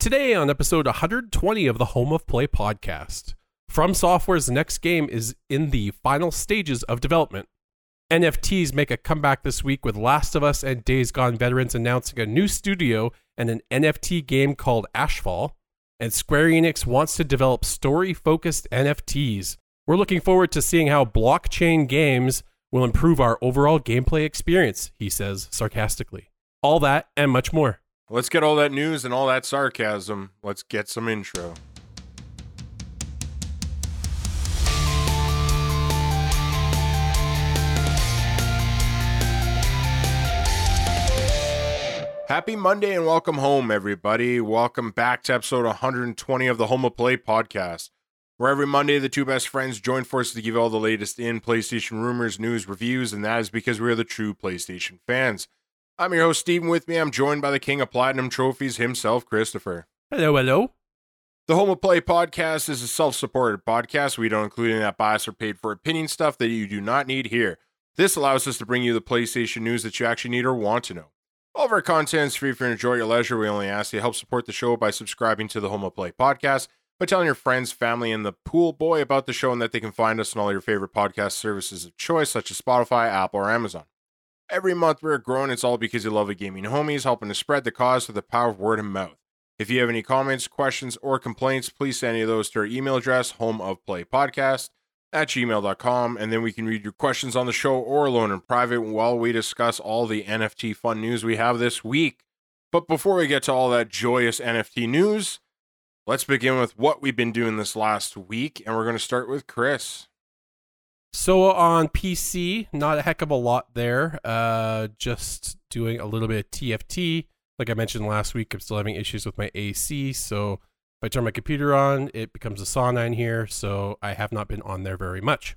Today, on episode 120 of the Home of Play podcast, FromSoftware's next game is in the final stages of development. NFTs make a comeback this week with Last of Us and Days Gone veterans announcing a new studio and an NFT game called Ashfall. And Square Enix wants to develop story focused NFTs. We're looking forward to seeing how blockchain games will improve our overall gameplay experience, he says sarcastically. All that and much more. Let's get all that news and all that sarcasm. Let's get some intro. Happy Monday and welcome home, everybody. Welcome back to episode 120 of the Home of Play podcast, where every Monday the two best friends join forces to give all the latest in PlayStation rumors, news, reviews, and that is because we are the true PlayStation fans. I'm your host, Steven. With me, I'm joined by the king of platinum trophies himself, Christopher. Hello, hello. The Home of Play podcast is a self supported podcast. We don't include any that bias or paid for opinion stuff that you do not need here. This allows us to bring you the PlayStation news that you actually need or want to know. All of our content is free for enjoy your leisure. We only ask you to help support the show by subscribing to the Home of Play podcast, by telling your friends, family, and the pool boy about the show and that they can find us on all your favorite podcast services of choice, such as Spotify, Apple, or Amazon. Every month we're growing. It's all because you love the gaming homies, helping to spread the cause through the power of word of mouth. If you have any comments, questions, or complaints, please send any of those to our email address, homeofplaypodcast at gmail.com, and then we can read your questions on the show or alone in private while we discuss all the NFT fun news we have this week. But before we get to all that joyous NFT news, let's begin with what we've been doing this last week, and we're going to start with Chris. So on PC, not a heck of a lot there. Uh, just doing a little bit of TFT. Like I mentioned last week, I'm still having issues with my AC, so if I turn my computer on, it becomes a sauna in here, so I have not been on there very much.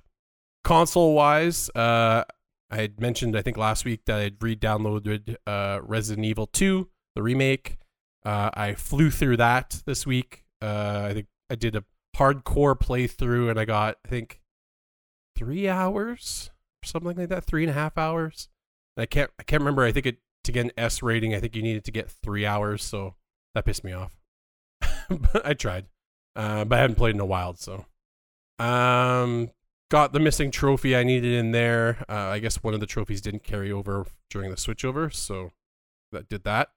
Console wise, uh, I had mentioned, I think last week, that I'd re downloaded uh, Resident Evil 2, the remake. Uh, I flew through that this week. Uh, I think I did a hardcore playthrough and I got, I think, three hours something like that, three and a half hours. And I can't, I can't remember. I think it to get an S rating, I think you needed to get three hours, so that pissed me off. but I tried, uh, but I haven't played in a while. So, um, got the missing trophy I needed in there. Uh, I guess one of the trophies didn't carry over during the switchover, so that did that.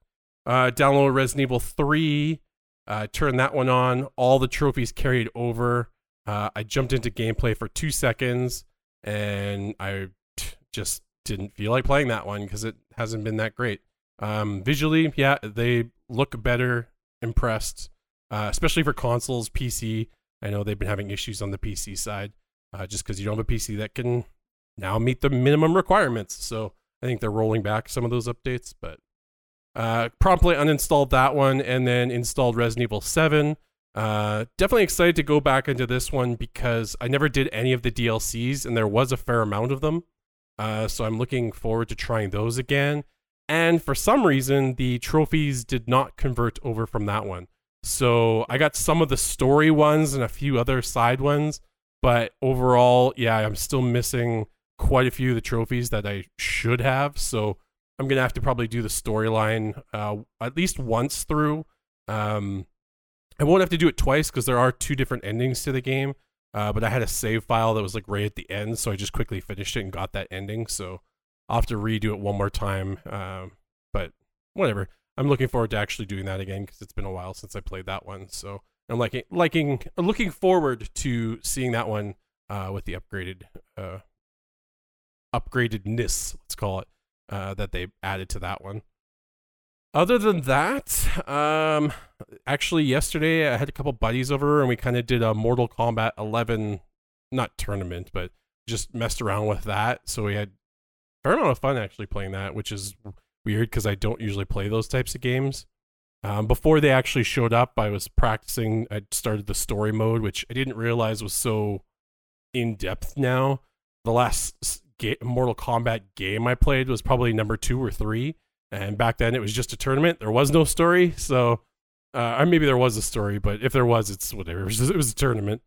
Uh, download Resident Evil Three. Uh, turned that one on. All the trophies carried over. Uh, I jumped into gameplay for two seconds, and I just didn't feel like playing that one because it hasn't been that great. Um, visually, yeah, they look better. Impressed uh, especially for consoles, PC. I know they've been having issues on the PC side, uh, just because you don't have a PC that can now meet the minimum requirements. So I think they're rolling back some of those updates, but uh, promptly uninstalled that one and then installed Resident Evil 7. Uh, definitely excited to go back into this one because I never did any of the DLCs and there was a fair amount of them. Uh, so I'm looking forward to trying those again. And for some reason, the trophies did not convert over from that one. So I got some of the story ones and a few other side ones, but overall, yeah, I'm still missing quite a few of the trophies that I should have. So I'm gonna have to probably do the storyline uh, at least once through. Um, I won't have to do it twice because there are two different endings to the game. Uh, but I had a save file that was like right at the end, so I just quickly finished it and got that ending. So I'll have to redo it one more time. Um, but whatever. I'm looking forward to actually doing that again because it's been a while since I played that one. So I'm liking, liking, looking forward to seeing that one uh, with the upgraded, uh, upgradedness, let's call it, uh, that they added to that one. Other than that, um, actually yesterday I had a couple buddies over and we kind of did a Mortal Kombat 11, not tournament, but just messed around with that. So we had a fair amount of fun actually playing that, which is weird because I don't usually play those types of games. Um, before they actually showed up, I was practicing. I started the story mode, which I didn't realize was so in depth now. The last Mortal Kombat game I played was probably number two or three. And back then it was just a tournament. There was no story. So, uh, or maybe there was a story, but if there was, it's whatever. It was, just, it was a tournament.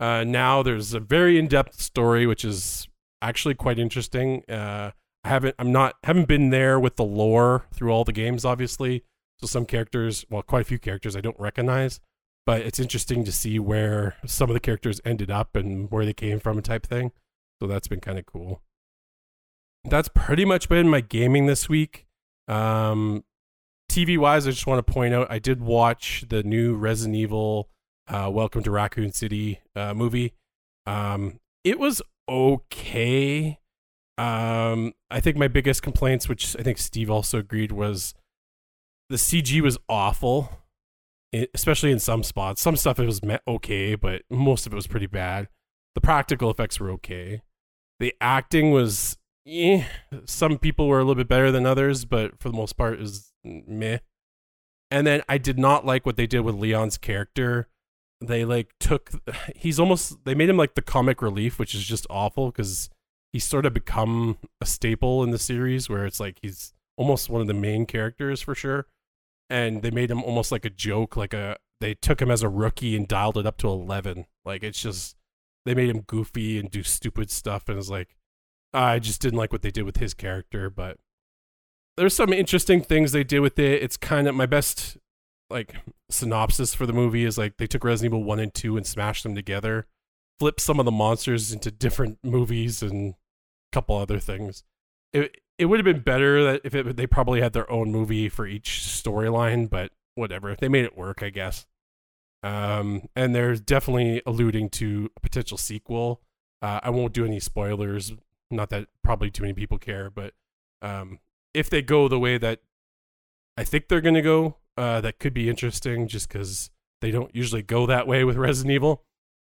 Uh, now there's a very in depth story, which is actually quite interesting. Uh, I haven't I'm not haven't been there with the lore through all the games obviously. So some characters, well, quite a few characters I don't recognize, but it's interesting to see where some of the characters ended up and where they came from, type thing. So that's been kind of cool. That's pretty much been my gaming this week. Um, TV wise, I just want to point out I did watch the new Resident Evil uh, Welcome to Raccoon City uh, movie. Um, it was okay. Um, I think my biggest complaints, which I think Steve also agreed, was the CG was awful, especially in some spots. Some stuff it was okay, but most of it was pretty bad. The practical effects were okay. The acting was, eh. Some people were a little bit better than others, but for the most part, it was meh. And then I did not like what they did with Leon's character. They like took, he's almost, they made him like the comic relief, which is just awful because he's sort of become a staple in the series where it's like he's almost one of the main characters for sure. And they made him almost like a joke, like a they took him as a rookie and dialed it up to eleven. Like it's just they made him goofy and do stupid stuff, and it's like I just didn't like what they did with his character. But there's some interesting things they did with it. It's kind of my best like synopsis for the movie is like they took Resident Evil one and two and smashed them together, flipped some of the monsters into different movies and a couple other things. It it would have been better that if it, they probably had their own movie for each storyline, but whatever. They made it work, I guess. Um, and they're definitely alluding to a potential sequel. Uh, I won't do any spoilers. Not that probably too many people care, but um, if they go the way that I think they're going to go, uh, that could be interesting. Just because they don't usually go that way with Resident Evil,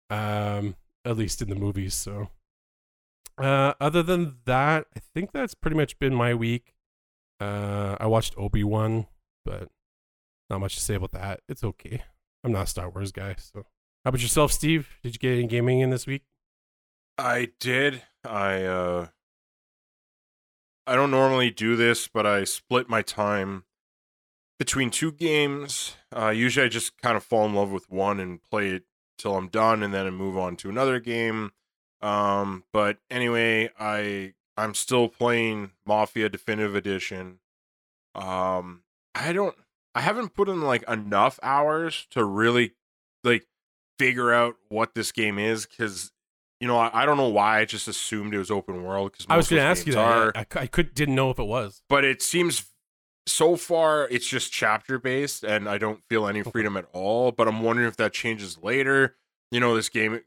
um, at least in the movies. So uh, other than that, I think that's pretty much been my week. Uh, I watched Obi Wan, but not much to say about that. It's okay. I'm not a Star Wars guy. So, how about yourself, Steve? Did you get any gaming in this week? I did. I uh, I don't normally do this, but I split my time between two games. Uh, usually, I just kind of fall in love with one and play it till I'm done, and then I move on to another game. Um, but anyway, I I'm still playing Mafia Definitive Edition. Um, I don't I haven't put in like enough hours to really like figure out what this game is because you know I, I, don't know why I just assumed it was open world because I was going to ask you that are, I, I could didn't know if it was but it seems so far it's just chapter based and I don't feel any freedom at all but I'm wondering if that changes later you know this game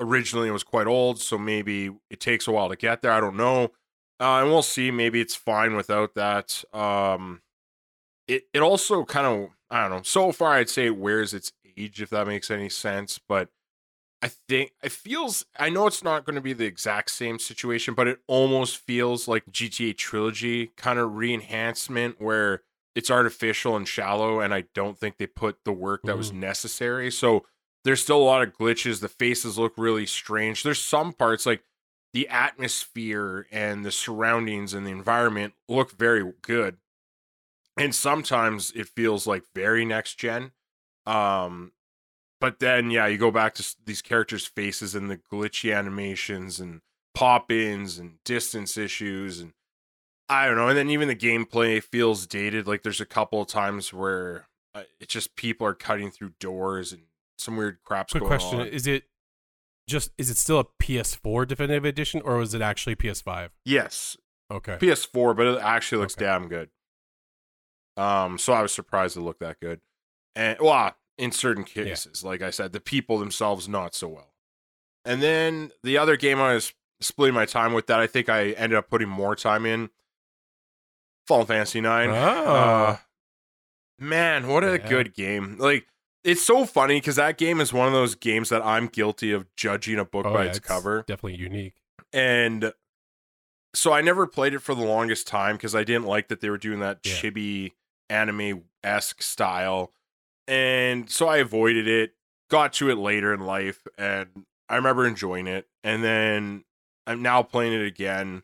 originally was quite old, so maybe it takes a while to get there. I don't know. Uh, and we'll see. Maybe it's fine without that. Um, it it also kind of I don't know. So far, I'd say it wears its age, if that makes any sense. But I think it feels. I know it's not going to be the exact same situation, but it almost feels like GTA Trilogy kind of re-enhancement where it's artificial and shallow, and I don't think they put the work that mm. was necessary. So there's still a lot of glitches. The faces look really strange. There's some parts like the atmosphere and the surroundings and the environment look very good. And sometimes it feels like very next gen. Um, but then yeah, you go back to these characters' faces and the glitchy animations and pop-ins and distance issues and I don't know. And then even the gameplay feels dated. Like there's a couple of times where uh, it's just people are cutting through doors and some weird crap's Quick going question: on. Is it just is it still a PS4 definitive edition or was it actually PS5? Yes, Okay. PS4, but it actually looks Okay. damn good. Um, so I was surprised it looked that good, and well, in certain cases, like I said, the people themselves not so well. And then the other game I was splitting my time with that I think I ended up putting more time in. Final Fantasy Nine. Oh. Uh, man, what a Yeah. good game! Like it's so funny because that game is one of those games that I'm guilty of judging a book Oh, by yeah, its it's cover. Definitely unique. And so I never played it for the longest time because I didn't like that they were doing that Yeah. chibi anime esque style. And so I avoided it, got to it later in life, and I remember enjoying it. And then I'm now playing it again.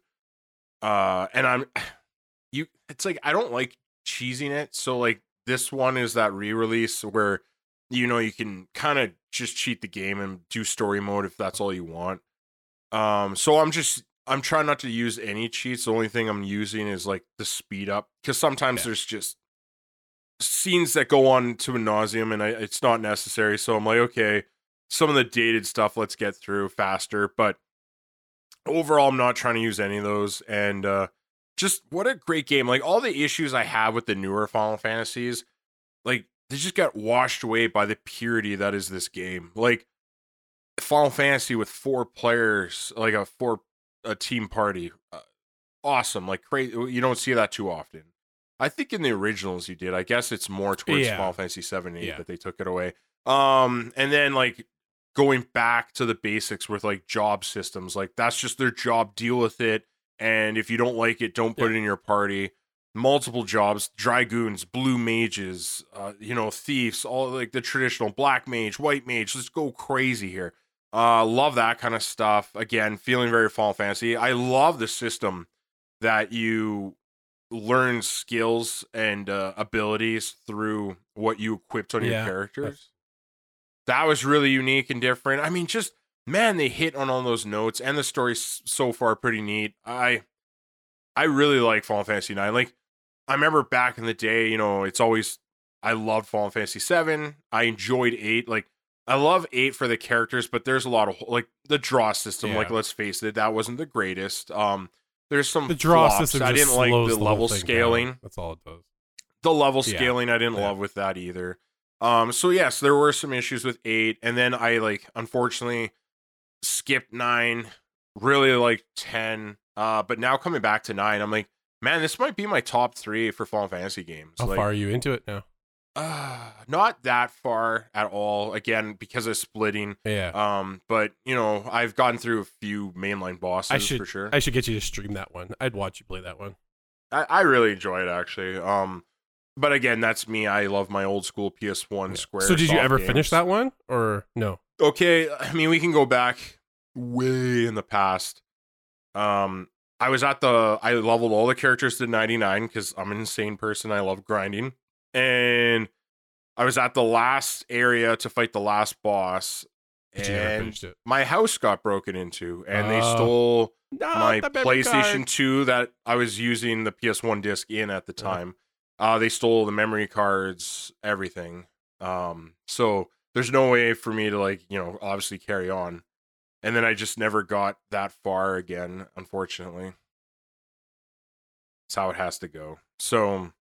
Uh and I'm you it's like I don't like cheesing it. So like this one is that re-release where you know you can kind of just cheat the game and do story mode if that's all you want. Um so I'm just I'm trying not to use any cheats. The only thing I'm using is like the speed up because sometimes Yeah. there's just scenes that go on to a nauseum, and I, it's not necessary. So I'm like, okay, some of the dated stuff, let's get through faster. But overall, I'm not trying to use any of those. And uh, just what a great game! Like all the issues I have with the newer Final Fantasies, like they just got washed away by the purity that is this game. Like Final Fantasy with four players, like a four a team party, uh, awesome. Like crazy, you don't see that too often. I think in the originals you did. I guess it's more towards Yeah. Final Fantasy seven, eight Yeah. that they took it away. Um, and then like going back to the basics with like job systems, like that's just their job. Deal with it, and if you don't like it, don't put it in your party. Multiple jobs, dragoons, blue mages, uh, you know, thieves, all like the traditional black mage, white mage. Let's go crazy here. Uh, love that kind of stuff. Again, feeling very Final Fantasy. I love the system that you learn skills and uh, abilities through what you equipped on your characters. That was really unique and different. I mean, just man, they hit on all those notes, and the story's so far pretty neat. I I really like Final Fantasy Nine. Like I remember back in the day, you know, it's always I loved Final Fantasy Seven. I enjoyed eight. Like I love eight for the characters, but there's a lot of like the draw system. Yeah. Like let's face it, that wasn't the greatest. Um, there's some The draw flops. system. I didn't like the level thing down. scaling. That's all it does. The level Yeah. scaling I didn't Yeah. love with that either. Um, so yes, there were some issues with eight, and then I like unfortunately skipped nine. Really like ten. Uh, but now coming back to nine, I'm like, man, this might be my top three for Final Fantasy games. How like, far are you into it now? Uh, not that far at all. Again, because of splitting. Yeah. Um, but you know, I've gotten through a few mainline bosses I should for sure. I should get you to stream that one. I'd watch you play that one. I, I really enjoy it actually. Um, but again, that's me. I love my old school PS1 Yeah. Square. So did you ever games. finish that one or no? Okay, I mean we can go back way in the past. Um, I was at the I leveled all the characters to 99 because I'm an insane person. I love grinding, and I was at the last area to fight the last boss, But and my house got broken into, and they Oh. stole No, my the PlayStation card. 2 that I was using the PS1 disc in at the Uh-huh. time. Uh, they stole the memory cards, everything. Um, so there's no way for me to like, you know, obviously carry on. And then I just never got that far again, unfortunately. That's how it has to go. So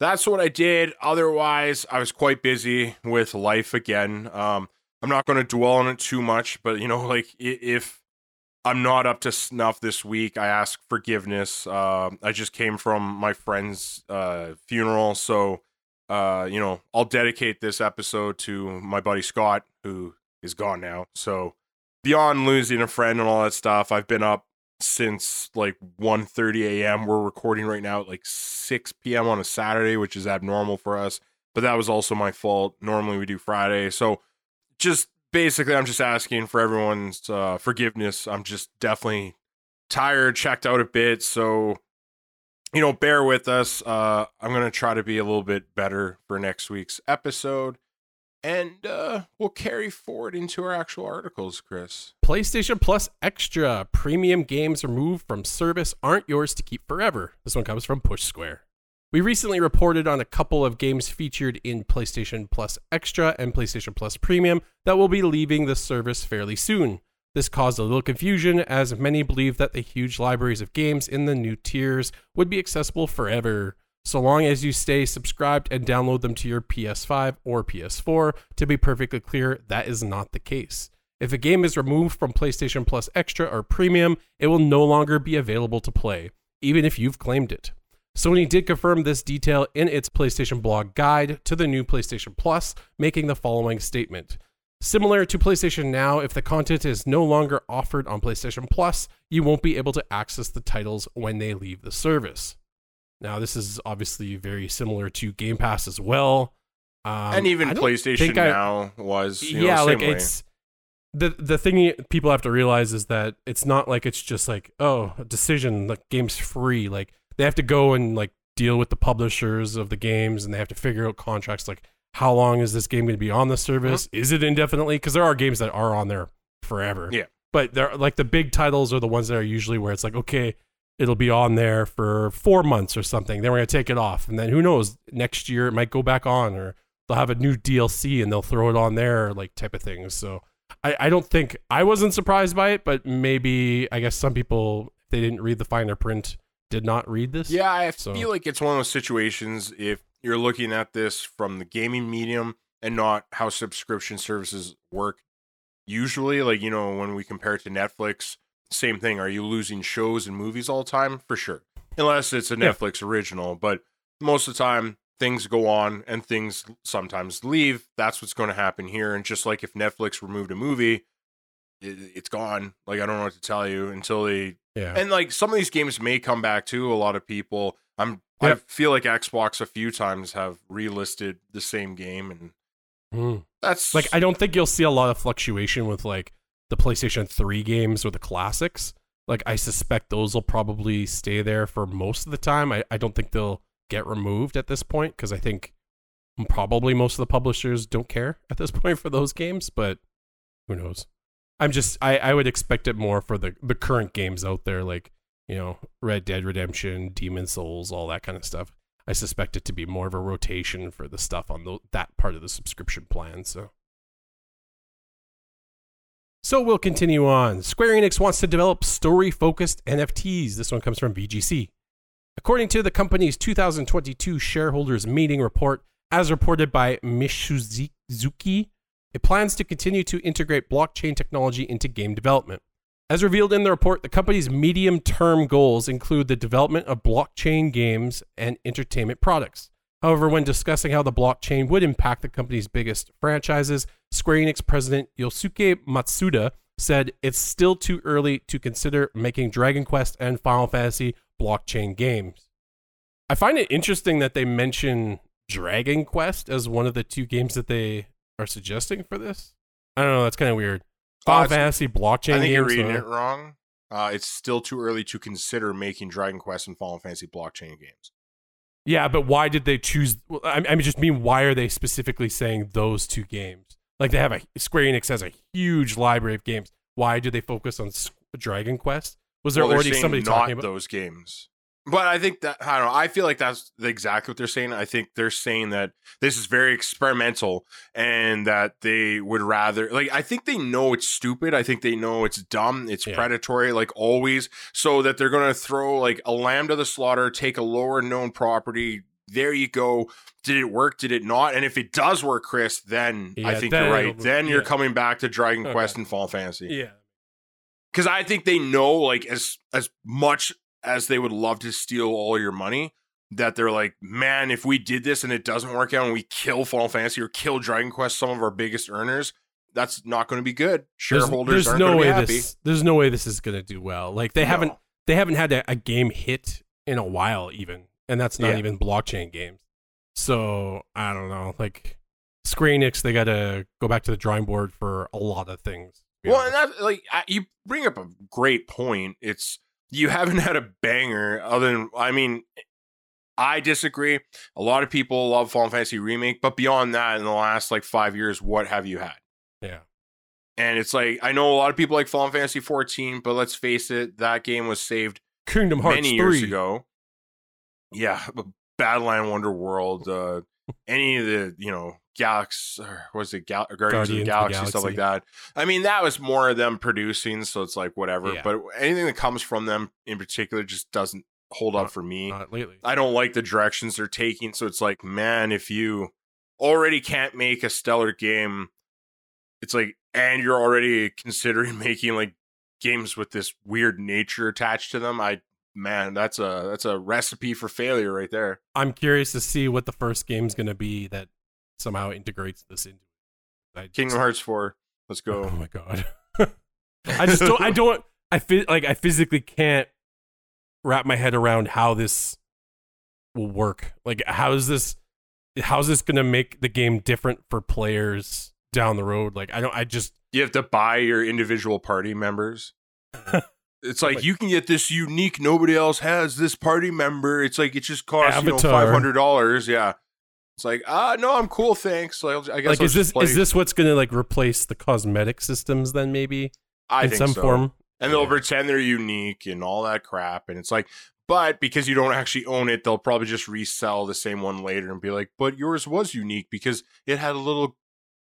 that's what I did. Otherwise, I was quite busy with life again. Um, I'm not going to dwell on it too much, but you know, like if I'm not up to snuff this week, I ask forgiveness. Uh, I just came from my friend's uh, funeral, so uh, you know, I'll dedicate this episode to my buddy Scott, who is gone now. So beyond losing a friend and all that stuff, I've been up since like 1.30 a.m. We're recording right now at like 6 p.m. on a Saturday, which is abnormal for us. But that was also my fault. Normally we do Friday. So just basically, I'm just asking for everyone's uh, forgiveness. I'm just definitely tired, checked out a bit. So, you know, bear with us. Uh, I'm going to try to be a little bit better for next week's episode. And uh, we'll carry forward into our actual articles, Chris. PlayStation Plus Extra premium games removed from service aren't yours to keep forever. This one comes from Push Square. We recently reported on a couple of games featured in PlayStation Plus Extra and PlayStation Plus Premium that will be leaving the service fairly soon. This caused a little confusion as many believed that the huge libraries of games in the new tiers would be accessible forever, so long as you stay subscribed and download them to your PS5 or PS4. To be perfectly clear, that is not the case. If a game is removed from PlayStation Plus Extra or Premium, it will no longer be available to play, even if you've claimed it. Sony did confirm this detail in its PlayStation blog guide to the new PlayStation Plus, making the following statement. Similar to PlayStation Now, if the content is no longer offered on PlayStation Plus, you won't be able to access the titles when they leave the service. Now, this is obviously very similar to Game Pass as well. Um, and even PlayStation I- now was, know, yeah, same like way. it's the the thing people have to realize is that it's not like it's just like oh a decision like game's free like they have to go and like deal with the publishers of the games and they have to figure out contracts like how long is this game going to be on the service is it indefinitely because there are games that are on there forever Yeah. but they're like the big titles are the ones that are usually where it's like okay it'll be on there for four months or something. Then we're gonna take it off, and then who knows? Next year it might go back on, or they'll have a new DLC and they'll throw it on there, like type of things. So I, I don't think I wasn't surprised by it, but maybe I guess some people they didn't read the finer print did not read this. Yeah, I So- feel like it's one of those situations if you're looking at this from the gaming medium and not how subscription services work usually like you know when we compare it to Netflix same thing are you losing shows and movies all the time for sure unless it's a Yeah. Netflix original but most of the time things go on and things sometimes leave that's what's going to happen here and just like if Netflix removed a movie it, it's gone like I don't know what to tell you until they yeah. and like some of these games may come back too. A lot of people, I'm, I feel like Xbox a few times have relisted the same game, and Mm. that's Like I don't think you'll see a lot of fluctuation with like the PlayStation 3 games or the classics. Like I suspect those will probably stay there for most of the time. I, I don't think they'll get removed at this point because I think probably most of the publishers don't care at this point for those games, but who knows? I'm just I, I would expect it more for the, the current games out there, like, you know, Red Dead Redemption, Demon Souls, all that kind of stuff. I suspect it to be more of a rotation for the stuff on tho- that part of the subscription plan. So, so we'll continue on. Square Enix wants to develop story-focused NFTs. This one comes from VGC. According to the company's 2022 shareholders meeting report, as reported by Mishizuki, it plans to continue to integrate blockchain technology into game development. As revealed in the report, the company's medium term goals include the development of blockchain games and entertainment products. However, when discussing how the blockchain would impact the company's biggest franchises, Square Enix president Yosuke Matsuda said it's still too early to consider making Dragon Quest and Final Fantasy blockchain games. I find it interesting that they mention Dragon Quest as one of the two games that they are suggesting for this. I don't know. That's kind of weird. Uh, Final it's- Fantasy blockchain I think you're reading it wrong. Uh, it's still too early to consider making Dragon Quest and Final Fantasy blockchain games. Yeah, but why did they choose? I, I mean just mean, why are they specifically saying those two games? Like they have a Square Enix has a huge library of games. Why do they focus on Dragon Quest? Was there Well, already somebody not talking about? those games? But I think that I don't know. I feel like that's exactly what they're saying. I think they're saying that this is very experimental and that they would rather like I think they know it's stupid. I think they know it's dumb, it's Yeah. predatory like always, so that they're going to throw like a lamb to the slaughter, take a lower known property. There you go. Did it work? Did it not? And if it does work, Chris, then I think then you're right. Then you're yeah. coming back to Dragon Okay. Quest and Final Fantasy Yeah, because I think they know like as as much as they would love to steal all your money that they're like, man, if we did this and it doesn't work out and we kill Final Fantasy or kill Dragon Quest, some of our biggest earners, that's not going to be good. There's- Shareholders there's, aren't no going to way be happy. this. There's no way this is gonna do well. Like they haven't. They haven't had a, a game hit in a while, even, and that's not Yeah. even blockchain games. So I don't know. Like Square Enix, they got to go back to the drawing board for a lot of things. Well, and that like I- you bring up a great point. It's you haven't had a banger other than I mean, I disagree. A lot of people love Final Fantasy remake, but beyond that, in the last like five years, what have you had? yeah. And it's like I know a lot of people like Final Fantasy 14, but let's face it, that game was saved Kingdom Hearts many 3. years ago. Yeah, Balan Wonderworld, uh, any of the you know Galaxy, or was it Gal- Guardians, of the Guardians of the Galaxy, stuff like that. I mean, that was more of them producing, so it's like whatever. Yeah. But anything that comes from them in particular just doesn't hold up for me. Not lately. I don't like the directions they're taking. So it's like, man, if you already can't make a stellar game, it's like, and you're already considering making like games with this weird nature attached to them. I, man, that's a that's a recipe for failure right there. I'm curious to see what the first game's going to be that somehow integrates this into. I Kingdom Hearts four, let's go. Oh my god. I just don't I don't I feel like I physically can't wrap my head around how this will work. Like how is this how's this going to make the game different for players down the road? Like I don't I just You have to buy your individual party members. It's like Like- you can get this unique, nobody else has this party member. It's like it just costs you know five hundred dollars. Yeah, it's like ah no, I'm cool, thanks. Like, I guess like I'll is this play- is this what's going to like replace the cosmetic systems then maybe I in think some so. form? and they'll Yeah. pretend they're unique and all that crap. And it's like, but because you don't actually own it, they'll probably just resell the same one later and be like, but yours was unique because it had a little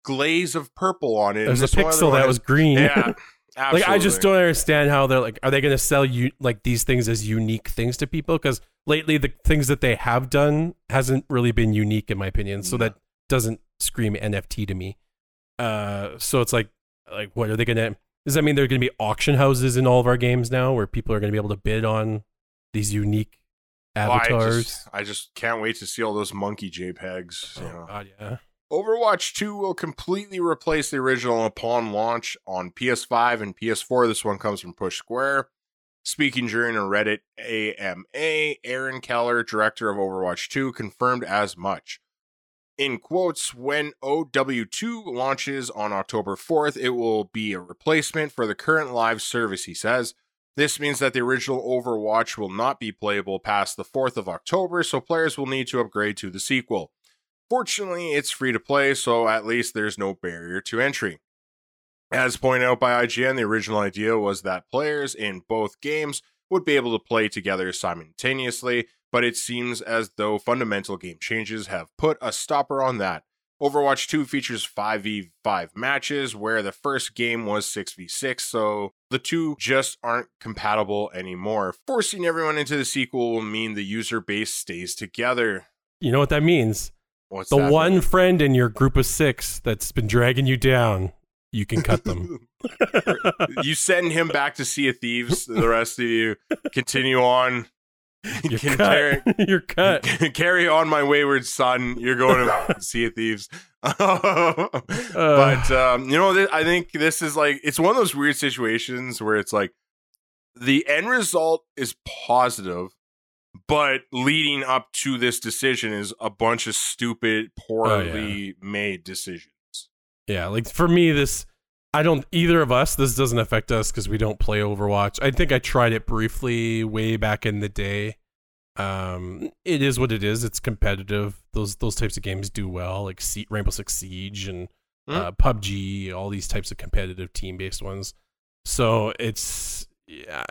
glaze of purple on it. There's a this one other pixel that was green. yeah. like I just don't understand how they're like, are they going to sell you like these things as unique things to people? Because lately the things that they have done hasn't really been unique in my opinion. So that doesn't scream NFT to me. Uh, so it's like, like what are they going to? Does that mean there are going to be auction houses in all of our games now, where people are going to be able to bid on these unique Well, I avatars? just, I just can't wait to see all those monkey JPEGs. you oh know. God, yeah. Overwatch 2 will completely replace the original upon launch on PS5 and PS4. This one comes from Push Square. Speaking during a Reddit AMA, Aaron Keller, director of Overwatch 2, confirmed as much. In quotes, when OW2 launches on October 4th, it will be a replacement for the current live service, he says. This means that the original Overwatch will not be playable past the 4th of October, so players will need to upgrade to the sequel. Fortunately, it's free to play, so at least there's no barrier to entry. As pointed out by IGN, the original idea was that players in both games would be able to play together simultaneously, but it seems as though fundamental game changes have put a stopper on that. Overwatch 2 features 5v5 matches where the first game was 6v6, so the two just aren't compatible anymore. Forcing everyone into the sequel will mean the user base stays together. You know what that means? What's The one mean? friend in your group of six that's been dragging you down, you can cut them. you send him back to Sea of Thieves. The rest of you continue on. You're cut. You're cut. Carry on, my wayward son. You're going to Sea of Thieves. Uh. but um, you know, th- I think this is like it's one of those weird situations where it's like the end result is positive, but leading up to this decision is a bunch of stupid, poorly made decisions. Yeah, like for me, this I don't either of us. This doesn't affect us because we don't play Overwatch. I think I tried it briefly way back in the day. Um, it is what it is. It's competitive. Those those types of games do well, like Sie- Rainbow Six Siege and uh, PUBG, all these types of competitive team based ones. So it's yeah,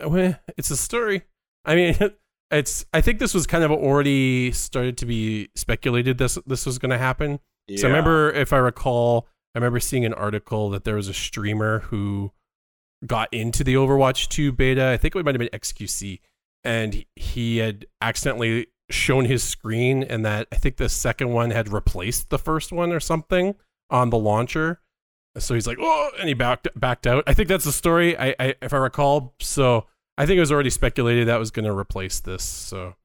it's a story. I mean, it's. I think this was kind of already started to be speculated. This this was going to happen. So I remember, if I recall, I remember seeing an article that there was a streamer who got into the Overwatch 2 beta. I think it might have been XQC, and he- he had accidentally shown his screen, and that I think the second one had replaced the first one or something on the launcher. So he's like, "Oh," and he backed backed out. I think that's the story, I, I if I recall. So I think it was already speculated that was going to replace this. So,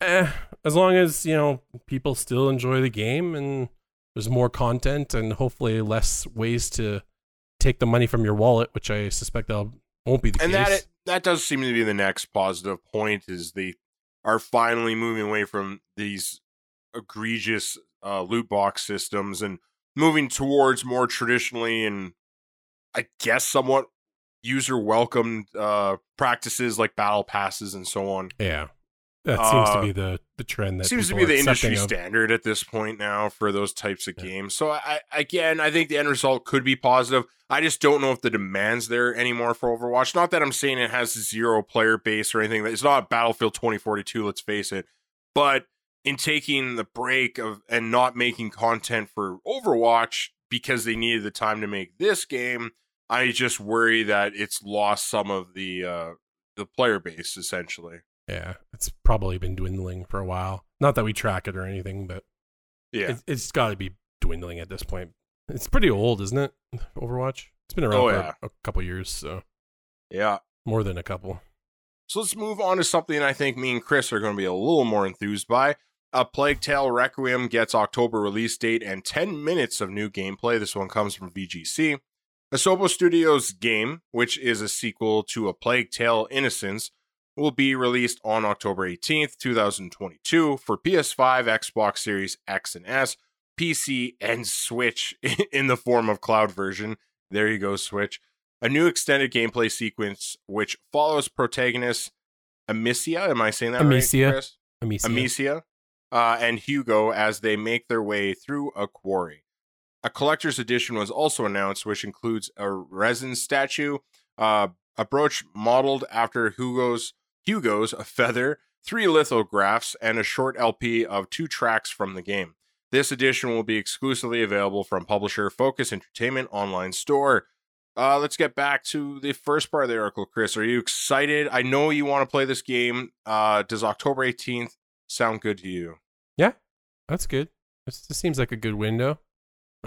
eh, as long as you know people still enjoy the game and there's more content and hopefully less ways to take the money from your wallet, which I suspect that won't be the and case. And that that does seem to be the next positive point is they are finally moving away from these egregious uh, loot box systems and moving towards more traditionally and I guess somewhat user welcomed uh, practices like battle passes and so on. yeah, that seems to Uh, be the the trend. That seems to be the industry of. standard at this point now for those types of Yeah. games. So I, I again, I think the end result could be positive. I just don't know if the demand's there anymore for Overwatch. Not that I'm saying it has zero player base or anything. It's not Battlefield 2042. Let's face it. But in taking the break of and not making content for Overwatch because they needed the time to make this game, I just worry that it's lost some of the uh, the player base essentially. Yeah, it's probably been dwindling for a while. Not that we track it or anything, but Yeah. it, it's got to be dwindling at this point. It's pretty old, isn't it? Overwatch. It's been around Oh, for yeah. a couple years, so yeah. more than a couple. So let's move on to something I think me and Chris are going to be a little more enthused by. A Plague Tale Requiem gets October release date and 10 minutes of new gameplay. This one comes from VGC. Asobo Studios' game, which is a sequel to A Plague Tale Innocence, will be released on October 18th, 2022 for PS5, Xbox Series X and S, PC, and Switch in the form of cloud version. There you go, Switch a new extended gameplay sequence which follows protagonist Amicia. Am I saying that Amicia. right, Chris? Amicia. Amicia uh, and Hugo as they make their way through a quarry. A collector's edition was also announced, which includes a resin statue Uh, a brooch modeled after Hugo's Hugo's a feather, three lithographs, and a short LP of two tracks from the game. This edition will be exclusively available from publisher Focus Entertainment online store. Uh, let's get back to the first part of the article, Chris. Are you excited? I know you want to play this game. Uh, does October 18th sound good to you? Yeah, that's good. This, seems like a good window.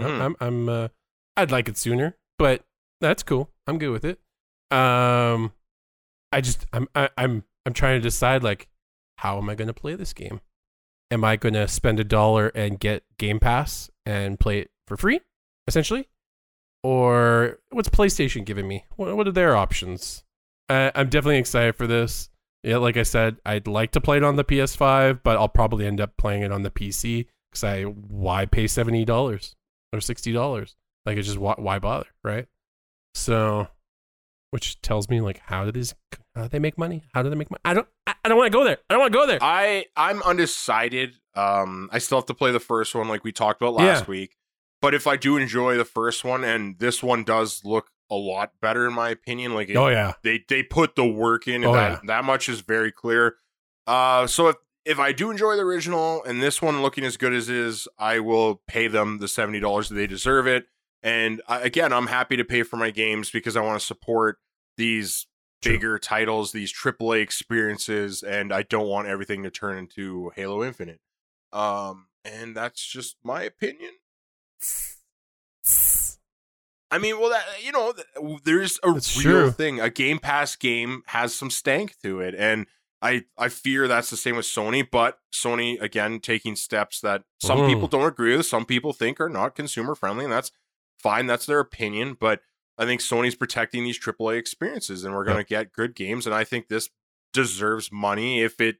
Mhm. I'm, I'm, uh, I'd like it sooner, but that's cool. I'm good with it. Um, I just, I'm, I, I'm, I'm trying to decide like, how am I going to play this game? Am I going to spend a dollar and get Game Pass and play it for free, essentially? Or what's PlayStation giving me? What, what are their options? Uh, I'm definitely excited for this. Yeah, like I said, I'd like to play it on the PS5, but I'll probably end up playing it on the PC because I why pay seventy dollars or sixty dollars? Like it's just why, why bother, right? So, which tells me like how do these how do they make money? How do they make money? I don't I, I don't want to go there. I don't want to go there. I I'm undecided. Um, I still have to play the first one, like we talked about last Yeah. week. But if I do enjoy the first one, and this one does look a lot better in my opinion, like it, oh yeah, they they put the work in, and Oh, that yeah. that much is very clear. Uh, so if if I do enjoy the original and this one looking as good as is, I will pay them the seventy dollars that they deserve it. And I, again, I'm happy to pay for my games because I want to support these True. bigger titles, these AAA experiences, and I don't want everything to turn into Halo Infinite. Um, and that's just my opinion. I mean, well, that you know, there's a That's real true. thing. A Game Pass game has some stank to it, and I I fear that's the same with Sony. But Sony again taking steps that some Mm. people don't agree with, some people think are not consumer friendly, and that's fine. That's their opinion. But I think Sony's protecting these AAA experiences, and we're going to get good games. And I think this deserves money if it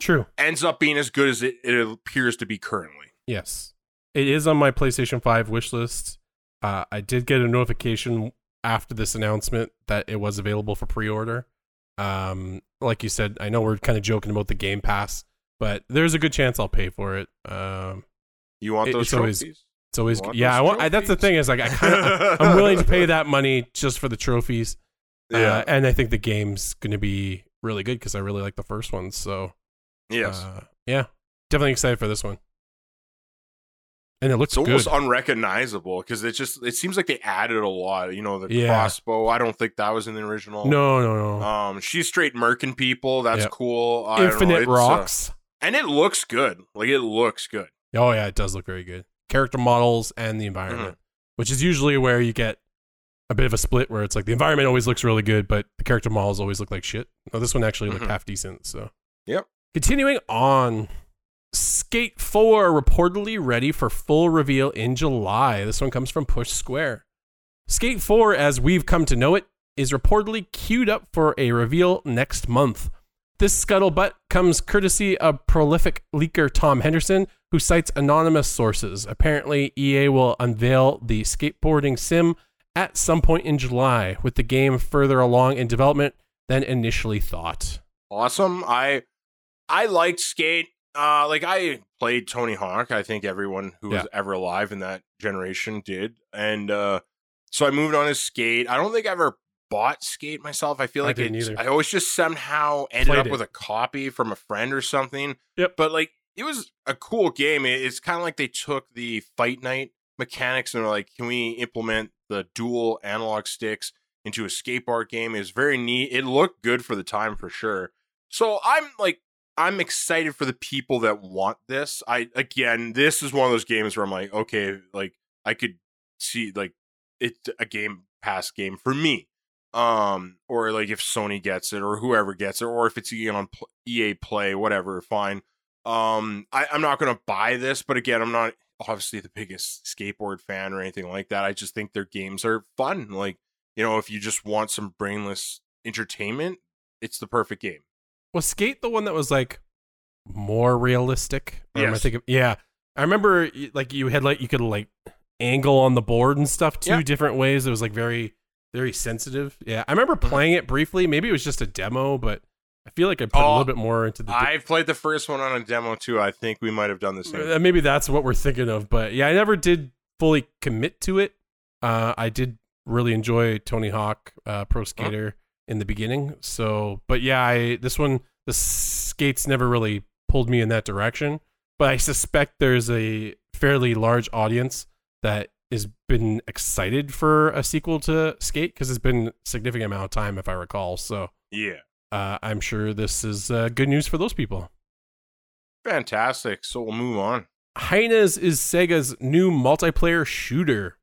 true. ends up being as good as it, it appears to be currently. Yes, it is on my PlayStation Five wish list. Uh, I did get a notification after this announcement that it was available for pre-order. Um, like you said, I know we're kind of joking about the Game Pass, but there's a good chance I'll pay for it. Um, You want It- those it's always- trophies? it's always yeah. I want. I, that's the thing is like I kind of I'm willing to pay that money just for the trophies. Yeah. Uh, and I think the game's going to be really good because I really like the first one. So yes. uh, yeah, definitely excited for this one. And it looks it's almost good. unrecognizable because it just it seems like they added a lot. You know, the Yeah. crossbow. I don't think that was in the original. no, no, no. Um, she's straight merkin people. That's Yep. cool. I Infinite uh, rocks. and it looks good. Like it looks good. Oh yeah, it does look very good. Character models and the environment, which is usually where you get a bit of a split, where it's like the environment always looks really good, but the character models always look like shit. No, this one actually looked Mhm. half decent. So, Yep. Continuing on, Skate Four reportedly ready for full reveal in July. This one comes from Push Square. Skate 4, as we've come to know it, is reportedly queued up for a reveal next month. This scuttlebutt comes courtesy of prolific leaker Tom Henderson, who cites anonymous sources. Apparently, EA will unveil the skateboarding sim at some point in July, with the game further along in development than initially thought. Awesome. I I liked skate. Uh, like I played Tony Hawk. I think everyone who was ever alive in that generation did. And uh, so I moved on to skate. I don't think I ever bought skate myself. I feel I like it's, either. I always just somehow ended Played up it. with a copy from a friend or something. Yep. But like it was a cool game. It- It's kind of like they took the fight night mechanics and were like, can we implement the dual analog sticks into a skateboard game? It was very neat. It looked good for the time for sure. So I'm like, I'm excited for the people that want this. I again, this is one of those games where I'm like, okay, like I could see like it's a game pass game for me. Um, or like if Sony gets it or whoever gets it, or if it's EA on EA Play, whatever, fine. Um, I, I'm not gonna buy this, but again, I'm not obviously the biggest skateboard fan or anything like that. I just think their games are fun. Like, you know, if you just want some brainless entertainment, it's the perfect game. Was Skate the one that was like more realistic? Or I thinking? Yeah, I remember like you had like you could like angle on the board and stuff two Yeah. different ways. It was like very very sensitive. Yeah, I remember Mhm. playing it briefly. Maybe it was just a demo, but I feel like I put a Oh, little bit more into the. I played the first one on a demo too. I think we might have done the same. Uh, maybe that's what we're thinking of, but yeah, I never did fully commit to it. Uh, I did really enjoy Tony Hawk uh, Pro Skater in the beginning. So, but yeah, I this one the skates never really pulled me in that direction. But I suspect there's a fairly large audience that has been excited for a sequel to Skate because it's been a significant amount of time, if I recall. So Yeah. uh, I'm sure this is uh, good news for those people. Fantastic. So we'll move on. Hyenas is Sega's new multiplayer shooter.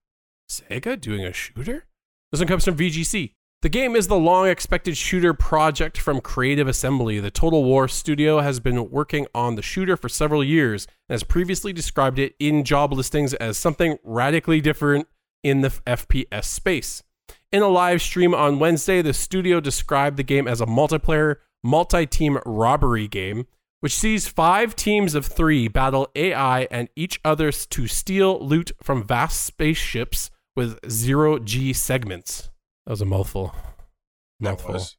Sega doing a shooter? This one comes from VGC. The game is the long expected shooter project from Creative Assembly. The Total War studio has been working on the shooter for several years and has previously described it in job listings as something radically different in the FPS space. In a live stream on Wednesday, the studio described the game as a multiplayer, multi team robbery game, which sees five teams of three battle AI and each other to steal loot from vast spaceships with zero G segments. That was a mouthful. That Mouthful. was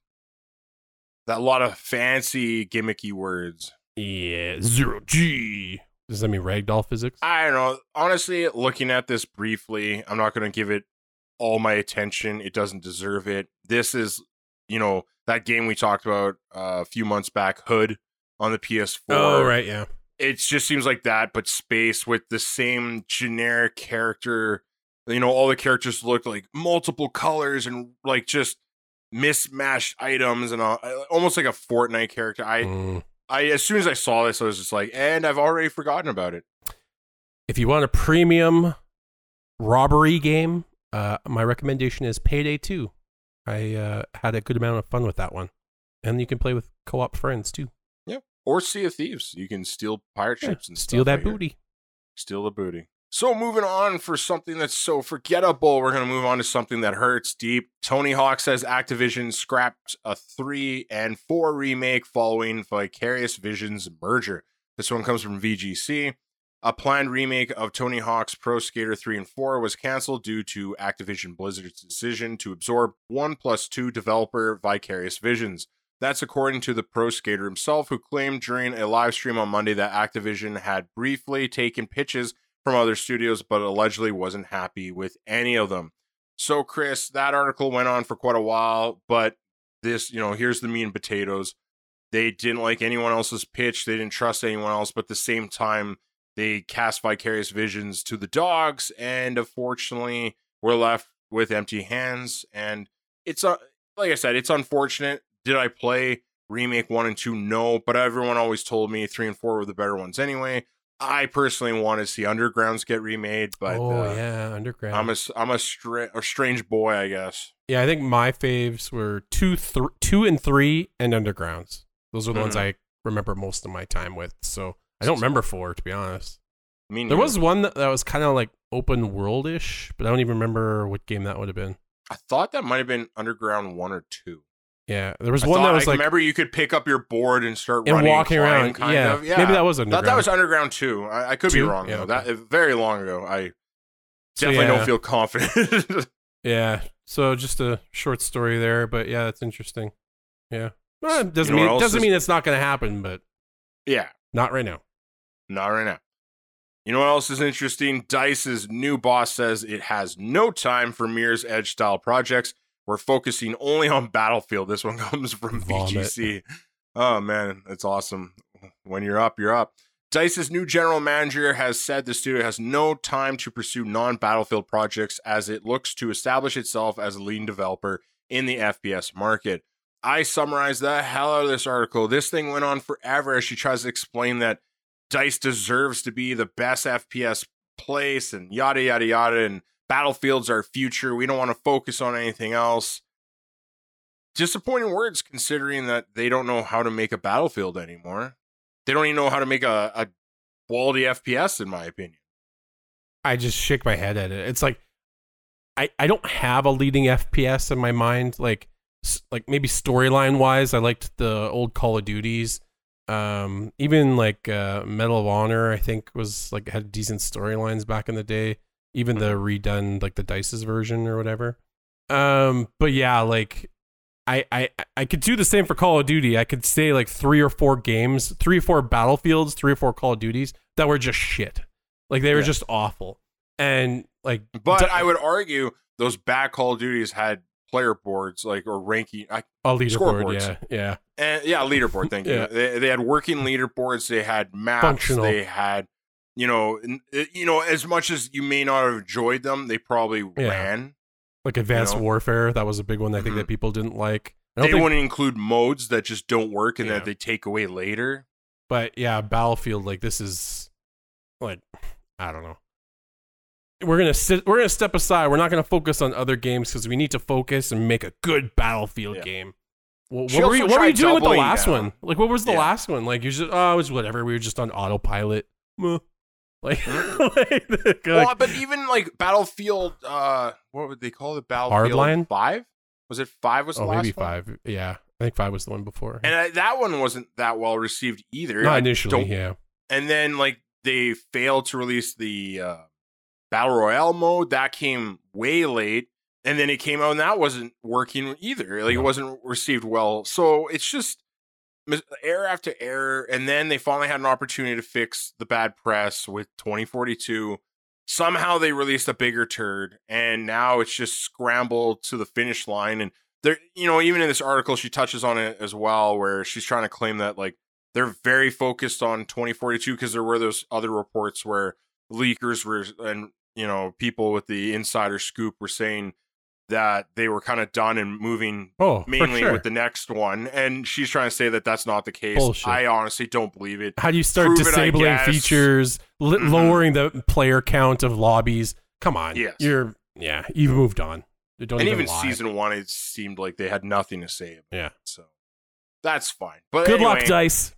that lot of fancy gimmicky words. Yeah, zero G. Does that mean ragdoll physics? I don't know. Honestly, looking at this briefly, I'm not going to give it all my attention. It doesn't deserve it. This is, you know, that game we talked about uh, a few months back, Hood on the PS4. oh, right, yeah. It just seems like that, but space with the same generic character. You know, all the characters look like multiple colors and like just mismatched items and all, almost like a Fortnite character. I, Mm. I as soon as I saw this, I was just like, and I've already forgotten about it. If you want a premium robbery game, uh, my recommendation is Payday 2. I uh, had a good amount of fun with that one. And you can play with co op friends too. Yeah, or Sea of Thieves. You can steal pirate Yeah, ships and steal that out here. booty. Steal the booty. So moving on for something that's so forgettable, we're gonna move on to something that hurts deep. Tony Hawk says Activision scrapped a three and four remake following Vicarious Visions merger. This one comes from VGC. A planned remake of Tony Hawk's Pro Skater 3 and 4 was canceled due to Activision Blizzard's decision to absorb 1 plus 2 developer Vicarious Visions. That's according to the pro skater himself, who claimed during a live stream on Monday that Activision had briefly taken pitches from other studios, but allegedly wasn't happy with any of them. So, Chris, that article went on for quite a while, but this, you know, here's the meat and potatoes. They didn't like anyone else's pitch, they didn't trust anyone else, but at the same time, they cast Vicarious Visions to the dogs, and unfortunately, we're left with empty hands. And it's, uh, like I said, it's unfortunate. Did I play remake one and two? No, but everyone always told me three and four were the better ones anyway. I personally want to see Undergrounds get remade, but oh, uh, yeah, Underground. I'm a I'm a, stra- a strange boy, I guess. yeah, I think my faves were two, th- two and three, and Undergrounds. Those are the ones Mhm. I remember most of my time with. So I don't remember four, to be honest. I mean, There was one that, that was kind of like open worldish, but I don't even remember what game that would have been. I thought that might have been Underground one or two. Yeah, there was I one that was I like remember you could pick up your board and start and running walking and around. Kind yeah. of. yeah, maybe that was Underground. thought that was Underground two. I, I could be wrong Yeah, though. okay. That very long ago. I So, definitely yeah. don't feel confident. Yeah. So just a short story there, but yeah, that's interesting. Yeah. Well, it doesn't You know mean doesn't is- mean it's not going to happen, but yeah, not right now. not right now. You know what else is interesting? Dice's new boss says it has no time for Mirror's Edge style projects. We're focusing only on Battlefield. This one comes from Vomit. VGC. Oh man, it's awesome. When you're up, you're up. Dice's new general manager has said the studio has no time to pursue non Battlefield projects as it looks to establish itself as a leading developer in the FPS market. I summarized the hell out of this article. This thing went on forever as she tries to explain that Dice deserves to be the best FPS place and yada, yada, yada. And Battlefield's our future. We don't want to focus on anything else. Disappointing words considering that they don't know how to make a Battlefield anymore. They don't even know how to make a, a quality FPS, in my opinion. I just shake my head at it. It's like I I don't have a leading FPS in my mind like like maybe storyline wise I liked the old Call of Duties. Um even like uh Medal of Honor I think was like had decent storylines back in the day. Even the redone like the Dice's version or whatever. Um but yeah, like I, I I could do the same for Call of Duty. I could say like three or four games, three or four battlefields, three or four Call of Duties that were just shit. Like they were Yeah. just awful. And like But Di- I would argue those bad Call of Duties had player boards like or ranking. I, A leaderboard, yeah, yeah. and yeah, leaderboard. Thank Yeah. you. They, they had working leaderboards. They had maps. Functional. They had, you know, uh, you know, as much as you may not have enjoyed them, they probably Yeah. ran. Like Advanced know? Warfare, that was a big one. I think Mhm. that people didn't like. I They think, wouldn't include modes that just don't work and Yeah. that they take away later. but yeah, Battlefield. Like this is, like, I don't know. We're gonna sit. We're gonna step aside. We're not gonna focus on other games because we need to focus and make a good Battlefield Yeah. game. What, what were you, what were you doing with the last down. one? Like, what was the last one? Like, you just oh, it was whatever. We were just on autopilot. Meh. Like, like, like, well, but even like Battlefield, uh, what would they call it? Battlefield Hardline? Five? Was it five? Was the oh, last maybe one? five. Yeah, I think five was the one before. And I, that one wasn't that well received either. Not initially, yeah. and then like they failed to release the uh, battle royale mode that came way late and then it came out and that wasn't working either like No. it wasn't received well so it's just error after error and then they finally had an opportunity to fix the bad press with 2042 somehow they released a bigger turd and now it's just scrambled to the finish line and there you know even in this article she touches on it as well where she's trying to claim that like they're very focused on 2042 because there were those other reports where leakers were and you know people with the insider scoop were saying that they were kind of done and moving Oh, mainly sure. with the next one and she's trying to say that that's not the case Bullshit. i honestly don't believe it How do you start Prove disabling guess. features, li- Mhm. lowering the player count of lobbies? Come on, Yes. you're yeah, you've moved on. Don't and even, even season one it seemed like they had nothing to say about Yeah. it so that's fine but Good luck, dice.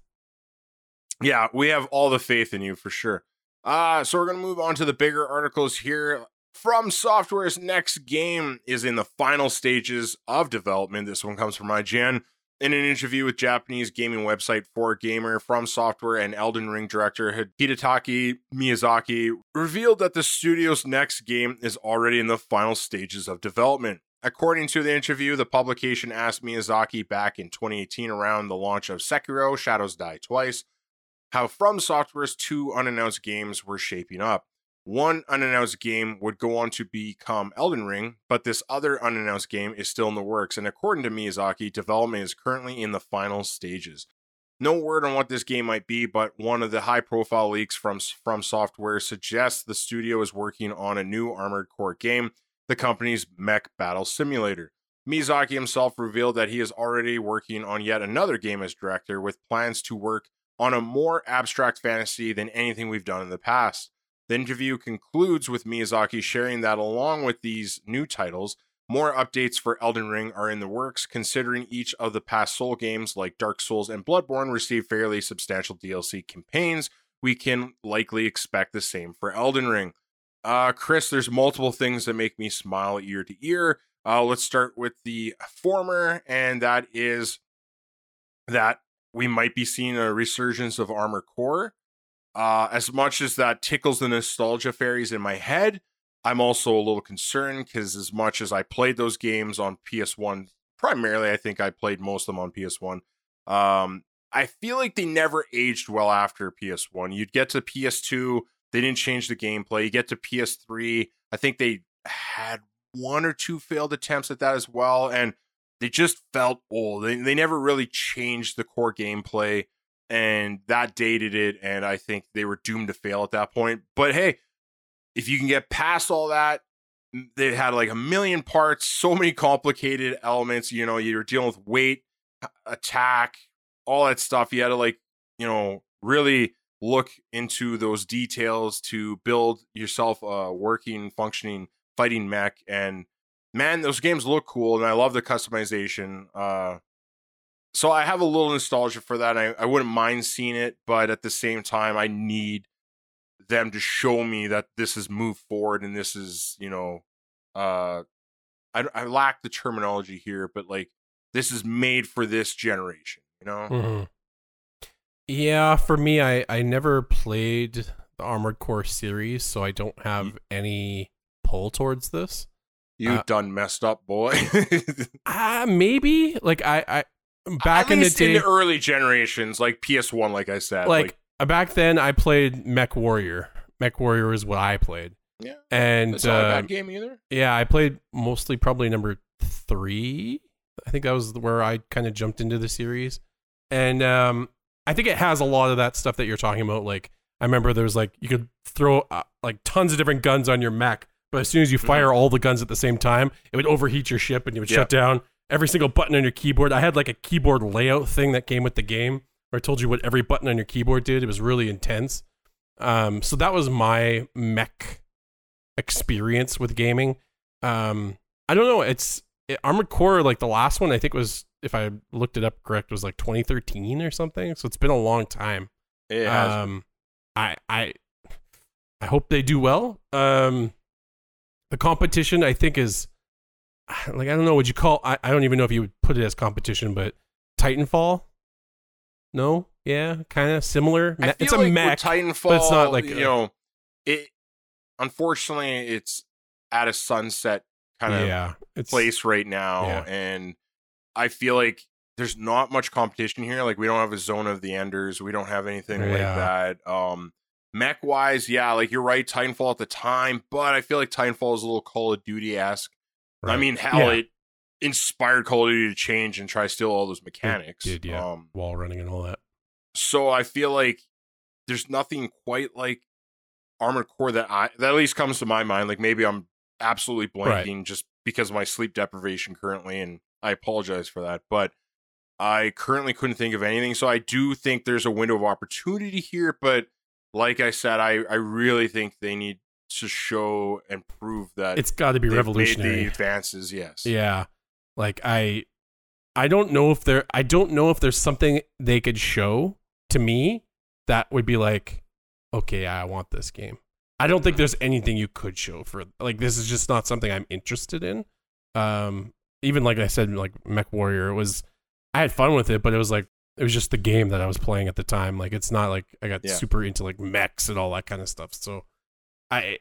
Yeah, we have all the faith in you for sure. Uh, so we're going to move on to the bigger articles here. FromSoftware's next game is in the final stages of development. This one comes from IGN. In an interview with Japanese gaming website 4Gamer, FromSoftware and Elden Ring director Hidetaka Miyazaki revealed that the studio's next game is already in the final stages of development. According to the interview, the publication asked Miyazaki back in 2018 around the launch of Sekiro Shadows Die Twice how FromSoftware's two unannounced games were shaping up. One unannounced game would go on to become Elden Ring, but this other unannounced game is still in the works, and according to Miyazaki, development is currently in the final stages. No word on what this game might be, but one of the high profile leaks from FromSoftware suggests the studio is working on a new Armored Core game, the company's mech battle simulator. Miyazaki himself revealed that he is already working on yet another game as director with plans to work on a more abstract fantasy than anything we've done in the past. The interview concludes with Miyazaki sharing that along with these new titles, more updates for Elden Ring are in the works, considering each of the past Soul games like Dark Souls and Bloodborne received fairly substantial DLC campaigns. We can likely expect the same for Elden Ring. Uh, Chris, there's multiple things that make me smile ear to ear. Uh, let's start with the former, and that is that we might be seeing a resurgence of Armor Core. Uh, as much as that tickles the nostalgia fairies in my head, I'm also a little concerned because as much as I played those games on PS1, primarily I think I played most of them on PS1. Um, I feel like they never aged well after PS1. You'd get to PS2, they didn't change the gameplay. You get to PS3, I think they had one or two failed attempts at that as well, and they just felt old. They, they never really changed the core gameplay, and that dated it. And I think they were doomed to fail at that point. But hey, if you can get past all that, they had like a million parts, so many complicated elements. You know, you're dealing with weight, attack, all that stuff. You had to like, you know, really look into those details to build yourself a working, functioning fighting mech. And man, those games look cool, and I love the customization. Uh, so I have a little nostalgia for that. I, I wouldn't mind seeing it, but at the same time, I need them to show me that this has moved forward and this is, you know, uh, I, I lack the terminology here, but like this is made for this generation, you know? Mhm. Yeah, for me, I I never played the Armored Core series, so I don't have any pull towards this. You Uh, done messed up, boy. Ah, maybe like I I back At in the day, in the early generations, like PS1, like I said, like, back then, I played MechWarrior. Mech Warrior is what I played, Yeah, and it's not a uh, bad game either. yeah, I played mostly probably number three. I think that was where I kind of jumped into the series, and um, I think it has a lot of that stuff that you're talking about. Like I remember there was like you could throw uh, like tons of different guns on your mech, but as soon as you fire all the guns at the same time, it would overheat your ship and you would Yeah. shut down every single button on your keyboard. I had like a keyboard layout thing that came with the game where I told you what every button on your keyboard did. It was really intense. Um, so that was my mech experience with gaming. Um, I don't know. It's it, Armored Core, like the last one, I think was, if I looked it up correct, was like 2013 or something. So it's been a long time. It has. Um, I I I hope they do well. Um, the competition I think is like I don't know. what you call? I, I don't even know if you would put it as competition, but Titanfall. No, yeah, kind of similar. I it's a like mech. Titanfall, but it's not like you a- know, it. Unfortunately, it's at a sunset kind of yeah, place right now, Yeah. and I feel like there's not much competition here. Like we don't have a zone of the enders, we don't have anything like that. Um, mech wise, yeah, like you're right, Titanfall at the time, but I feel like Titanfall is a little Call of Duty esque. I mean, how Yeah. it inspired Call of Duty to change and try to steal all those mechanics. did, yeah. Um, wall running and all that. so I feel like there's nothing quite like Armored Core that I that at least comes to my mind. Like maybe I'm absolutely Right. blanking just because of my sleep deprivation currently, and I apologize for that. But I currently couldn't think of anything. So I do think there's a window of opportunity here. But like I said, I I really think they need to show and prove that It's got to be revolutionary. Made the advances, yes. Yeah. Like I I don't know if there I don't know if there's something they could show to me that would be like okay, I want this game. I don't think there's anything you could show for like this is just not something I'm interested in. Um even like I said like MechWarrior it was I had fun with it but it was like it was just the game that I was playing at the time. Like it's not like I got Yeah. super into like mechs and all that kind of stuff. So I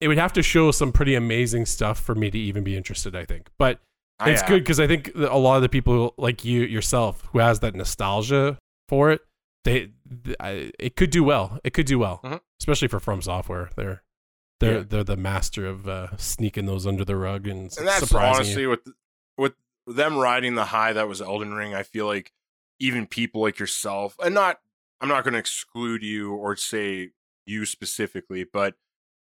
it would have to show some pretty amazing stuff for me to even be interested, I think. But I it's am. good because I think a lot of the people like you yourself who has that nostalgia for it, they, th- I, it could do well. It could do well, Mhm. especially for FromSoftware. They're they're Yeah. they're the master of uh, sneaking those under the rug and, and that's honestly you. with with them riding the high that was Elden Ring. I feel like even people like yourself, and not I'm not going to exclude you or say you specifically, but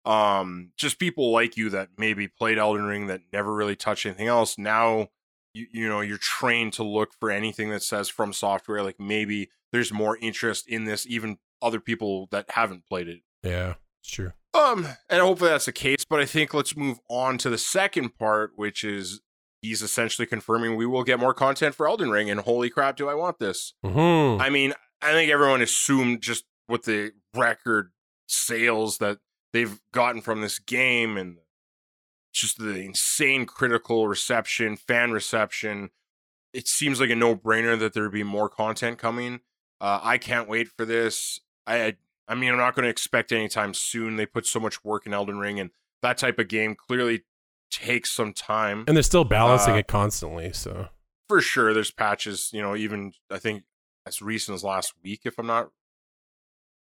um, just people like you that maybe played Elden Ring that never really touched anything else. Now you you know you're trained to look for anything that says FromSoftware. Like maybe there's more interest in this, even other people that haven't played it. Yeah, it's true. Um, and hopefully that's the case. But I think let's move on to the second part, which is he's essentially confirming we will get more content for Elden Ring. And holy crap, do I want this? hmm I mean, I think everyone assumed just with the record sales that they've gotten from this game and just the insane critical reception, fan reception. It seems like a no brainer that there'd be more content coming. Uh, I can't wait for this. I, I, mean, I'm not going to expect anytime soon. They put so much work in Elden Ring, and that type of game clearly takes some time And they're still balancing Uh, it constantly. So for sure there's patches you know even i think as recent as last week if i'm not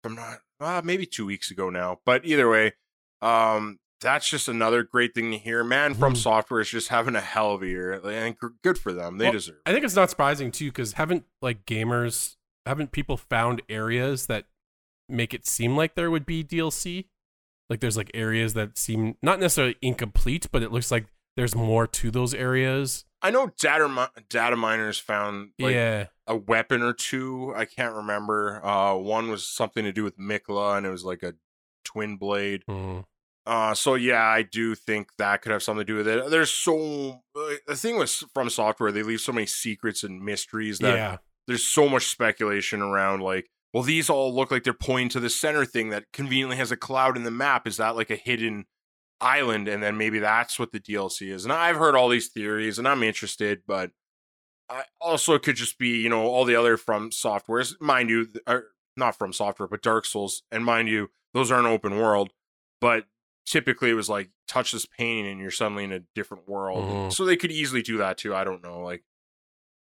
i'm not uh, maybe two weeks ago now but either way um that's just another great thing to hear man from Mhm. software is just having a hell of a year and good for them they Well, deserve I think it's not surprising too because haven't like gamers haven't people found areas that make it seem like there would be DLC? Like there's like areas that seem not necessarily incomplete, but it looks like there's more to those areas. i know data mi- data miners found like yeah, a weapon or two i can't remember uh one was something to do with Miquella and it was like a twin blade Mhm. Uh, so yeah, I do think that could have something to do with it. There's so the thing was FromSoftware, they leave so many secrets and mysteries that yeah, there's so much speculation around. Like, well, these all look like they're pointing to the center thing that conveniently has a cloud in the map. Is that like a hidden island? And then maybe that's what the DLC is. And I've heard all these theories, and I'm interested, but I also it could just be you know all the other FromSoftwares, mind you, th- or not FromSoftware, but Dark Souls, and mind you, those aren't open world, but typically it was like touch this painting and you're suddenly in a different world. Mhm. So they could easily do that too. I don't know, like,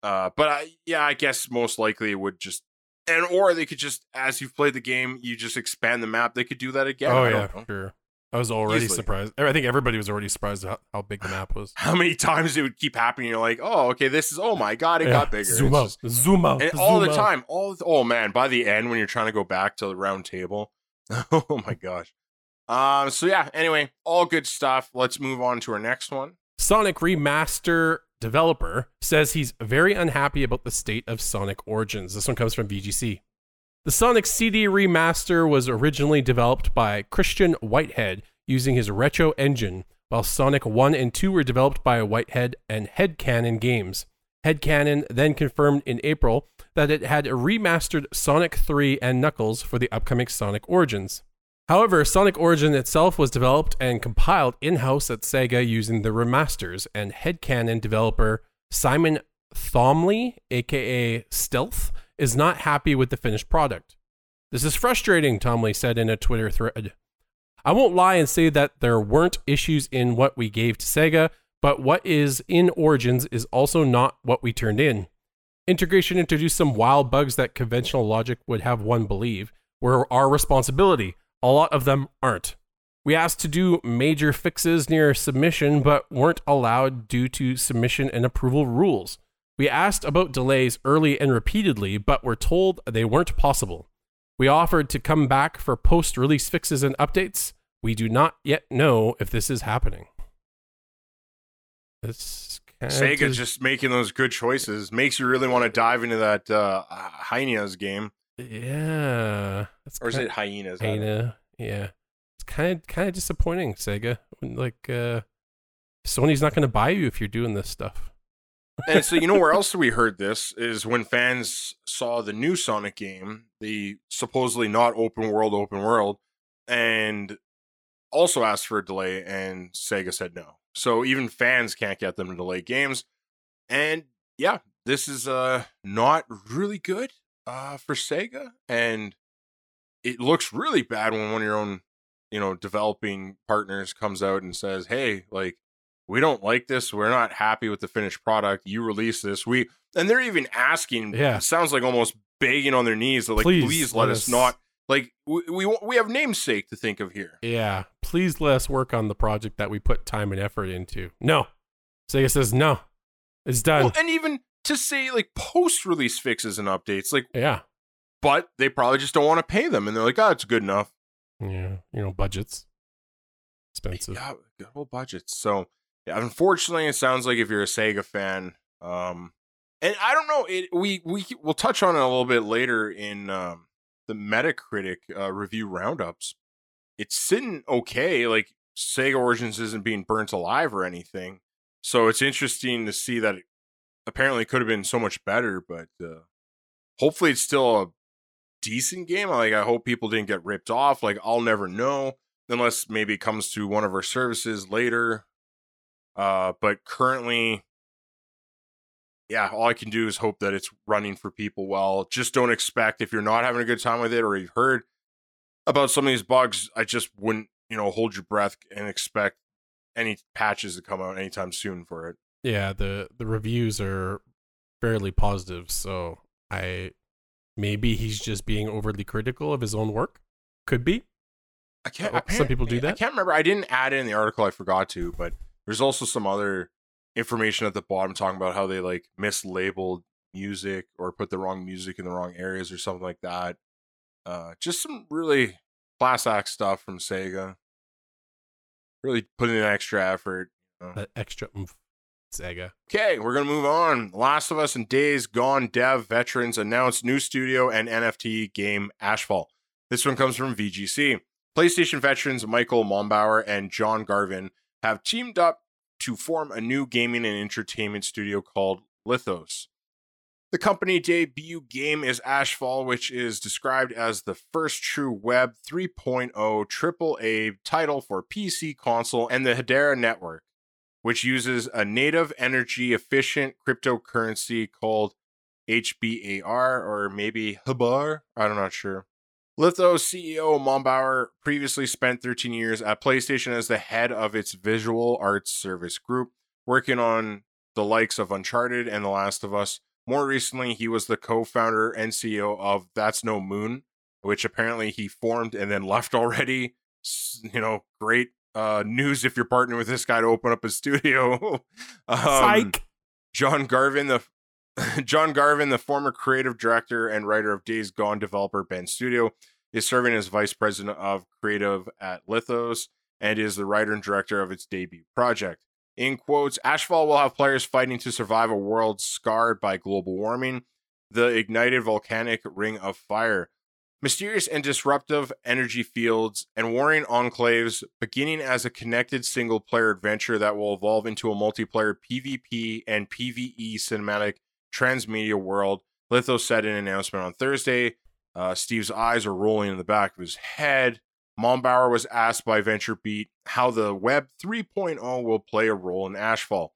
uh, but I yeah, I guess most likely it would just and or they could just as you've played the game, you just expand the map. They could do that again. oh yeah, know. sure. I was already Easily. surprised. I think everybody was already surprised how, how big the map was. How many times it would keep happening? You're like, oh, okay, this is. Oh my god, it Yeah, got bigger. Zoom out. just- Zoom out. and all the out. time, all the, oh man, by the end when you're trying to go back to the round table, oh my gosh. Um. So yeah. Anyway, all good stuff. Let's move on to our next one. Sonic Remaster developer says he's very unhappy about the state of Sonic Origins. This one comes from VGC. The Sonic CD remaster was originally developed by Christian Whitehead using his Retro engine, while Sonic 1 and 2 were developed by Whitehead and Headcanon Games. Headcanon then confirmed in April that it had remastered Sonic 3 and Knuckles for the upcoming Sonic Origins. However, Sonic Origin itself was developed and compiled in house at Sega using the remasters, and headcanon developer Simon Thomley, aka Stealth, is not happy with the finished product. This is frustrating, Thomley said in a Twitter thread. I won't lie and say that there weren't issues in what we gave to Sega, but what is in Origins is also not what we turned in. Integration introduced some wild bugs that conventional logic would have one believe were our responsibility. A lot of them aren't. We asked to do major fixes near submission, but weren't allowed due to submission and approval rules. We asked about delays early and repeatedly, but were told they weren't possible. We offered to come back for post release fixes and updates. We do not yet know if this is happening. This Sega does- just making those good choices makes you really want to dive into that uh, hyenas game, yeah, or is it hyenas? I don't know. Kinda, yeah. It's kind of kind of disappointing, Sega. Like, uh, Sony's not going to buy you if you're doing this stuff. And so you know where else we heard this is when fans saw the new Sonic game, the supposedly not open world open world, and also asked for a delay, and Sega said no. So even fans can't get them to delay games, and yeah, this is uh not really good uh for Sega, and it looks really bad when one of your own you know developing partners comes out and says, hey, like we don't like this. We're not happy with the finished product. You release this. We and they're even asking. Yeah. sounds like almost begging on their knees. Like, Please, please, let let, us us- not. Like we, we we have namesake to think of here. Yeah, please let us work on the project that we put time and effort into. No, Sega says no. It's done. Well, and even to say like post release fixes and updates, like, yeah, but they probably just don't want to pay them, and they're like, oh, it's good enough. yeah. You know, budgets expensive. Yeah, good old budgets. So unfortunately, it sounds like if you're a Sega fan, um, and I don't know, it we we we'll touch on it a little bit later in um, the Metacritic uh, review roundups. It's sitting okay. Like Sega Origins isn't being burnt alive or anything, so it's interesting to see that it apparently could have been so much better. But uh, hopefully, it's still a decent game. Like I hope people didn't get ripped off. Like I'll never know unless maybe it comes to one of our services later. Uh, but currently, yeah, all I can do is hope that it's running for people well. Just don't expect if you're not having a good time with it or you've heard about some of these bugs, I just wouldn't, you know, hold your breath and expect any patches to come out anytime soon for it. Yeah, the the reviews are fairly positive, so I maybe he's just being overly critical of his own work. Could be. I can't. Oh, some people do that. I can't remember. I didn't add it in the article. I forgot to, but there's also some other information at the bottom talking about how they like mislabeled music or put the wrong music in the wrong areas or something like that. Uh, just some really class act stuff from Sega. Really putting in extra effort. That extra oomph. Sega. Okay, we're gonna move on. Last of Us and Days Gone dev veterans announced new studio and NFT game Ashfall. This one comes from VGC. PlayStation veterans Michael Mumbauer and John Garvin have teamed up to form a new gaming and entertainment studio called Lithos. The company debut game is Ashfall, which is described as the first true Web 3.0 AAA title for PC, console, and the Hedera network which uses a native energy efficient cryptocurrency called HBAR or maybe Habar. I'm not sure. Lithos CEO Mumbauer previously spent 13 years at PlayStation as the head of its visual arts service group, working on the likes of Uncharted and The Last of Us. More recently, he was the co founder and CEO of That's No Moon, which apparently he formed and then left already you know, great uh, news if you're partnering with this guy to open up a studio. um, Psych. John Garvin, the John Garvin, the former creative director and writer of Days Gone developer Bend Studio, is serving as vice president of creative at Lithos and is the writer and director of its debut project. In quotes, Ashfall will have players fighting to survive a world scarred by global warming, the ignited volcanic ring of fire, mysterious and disruptive energy fields, and warring enclaves, beginning as a connected single player adventure that will evolve into a multiplayer PvP and PvE cinematic transmedia world. Litho said in an announcement on Thursday. Uh, Steve's eyes are rolling in the back of his head. Mumbauer was asked by VentureBeat how the Web 3.0 will play a role in Ashfall.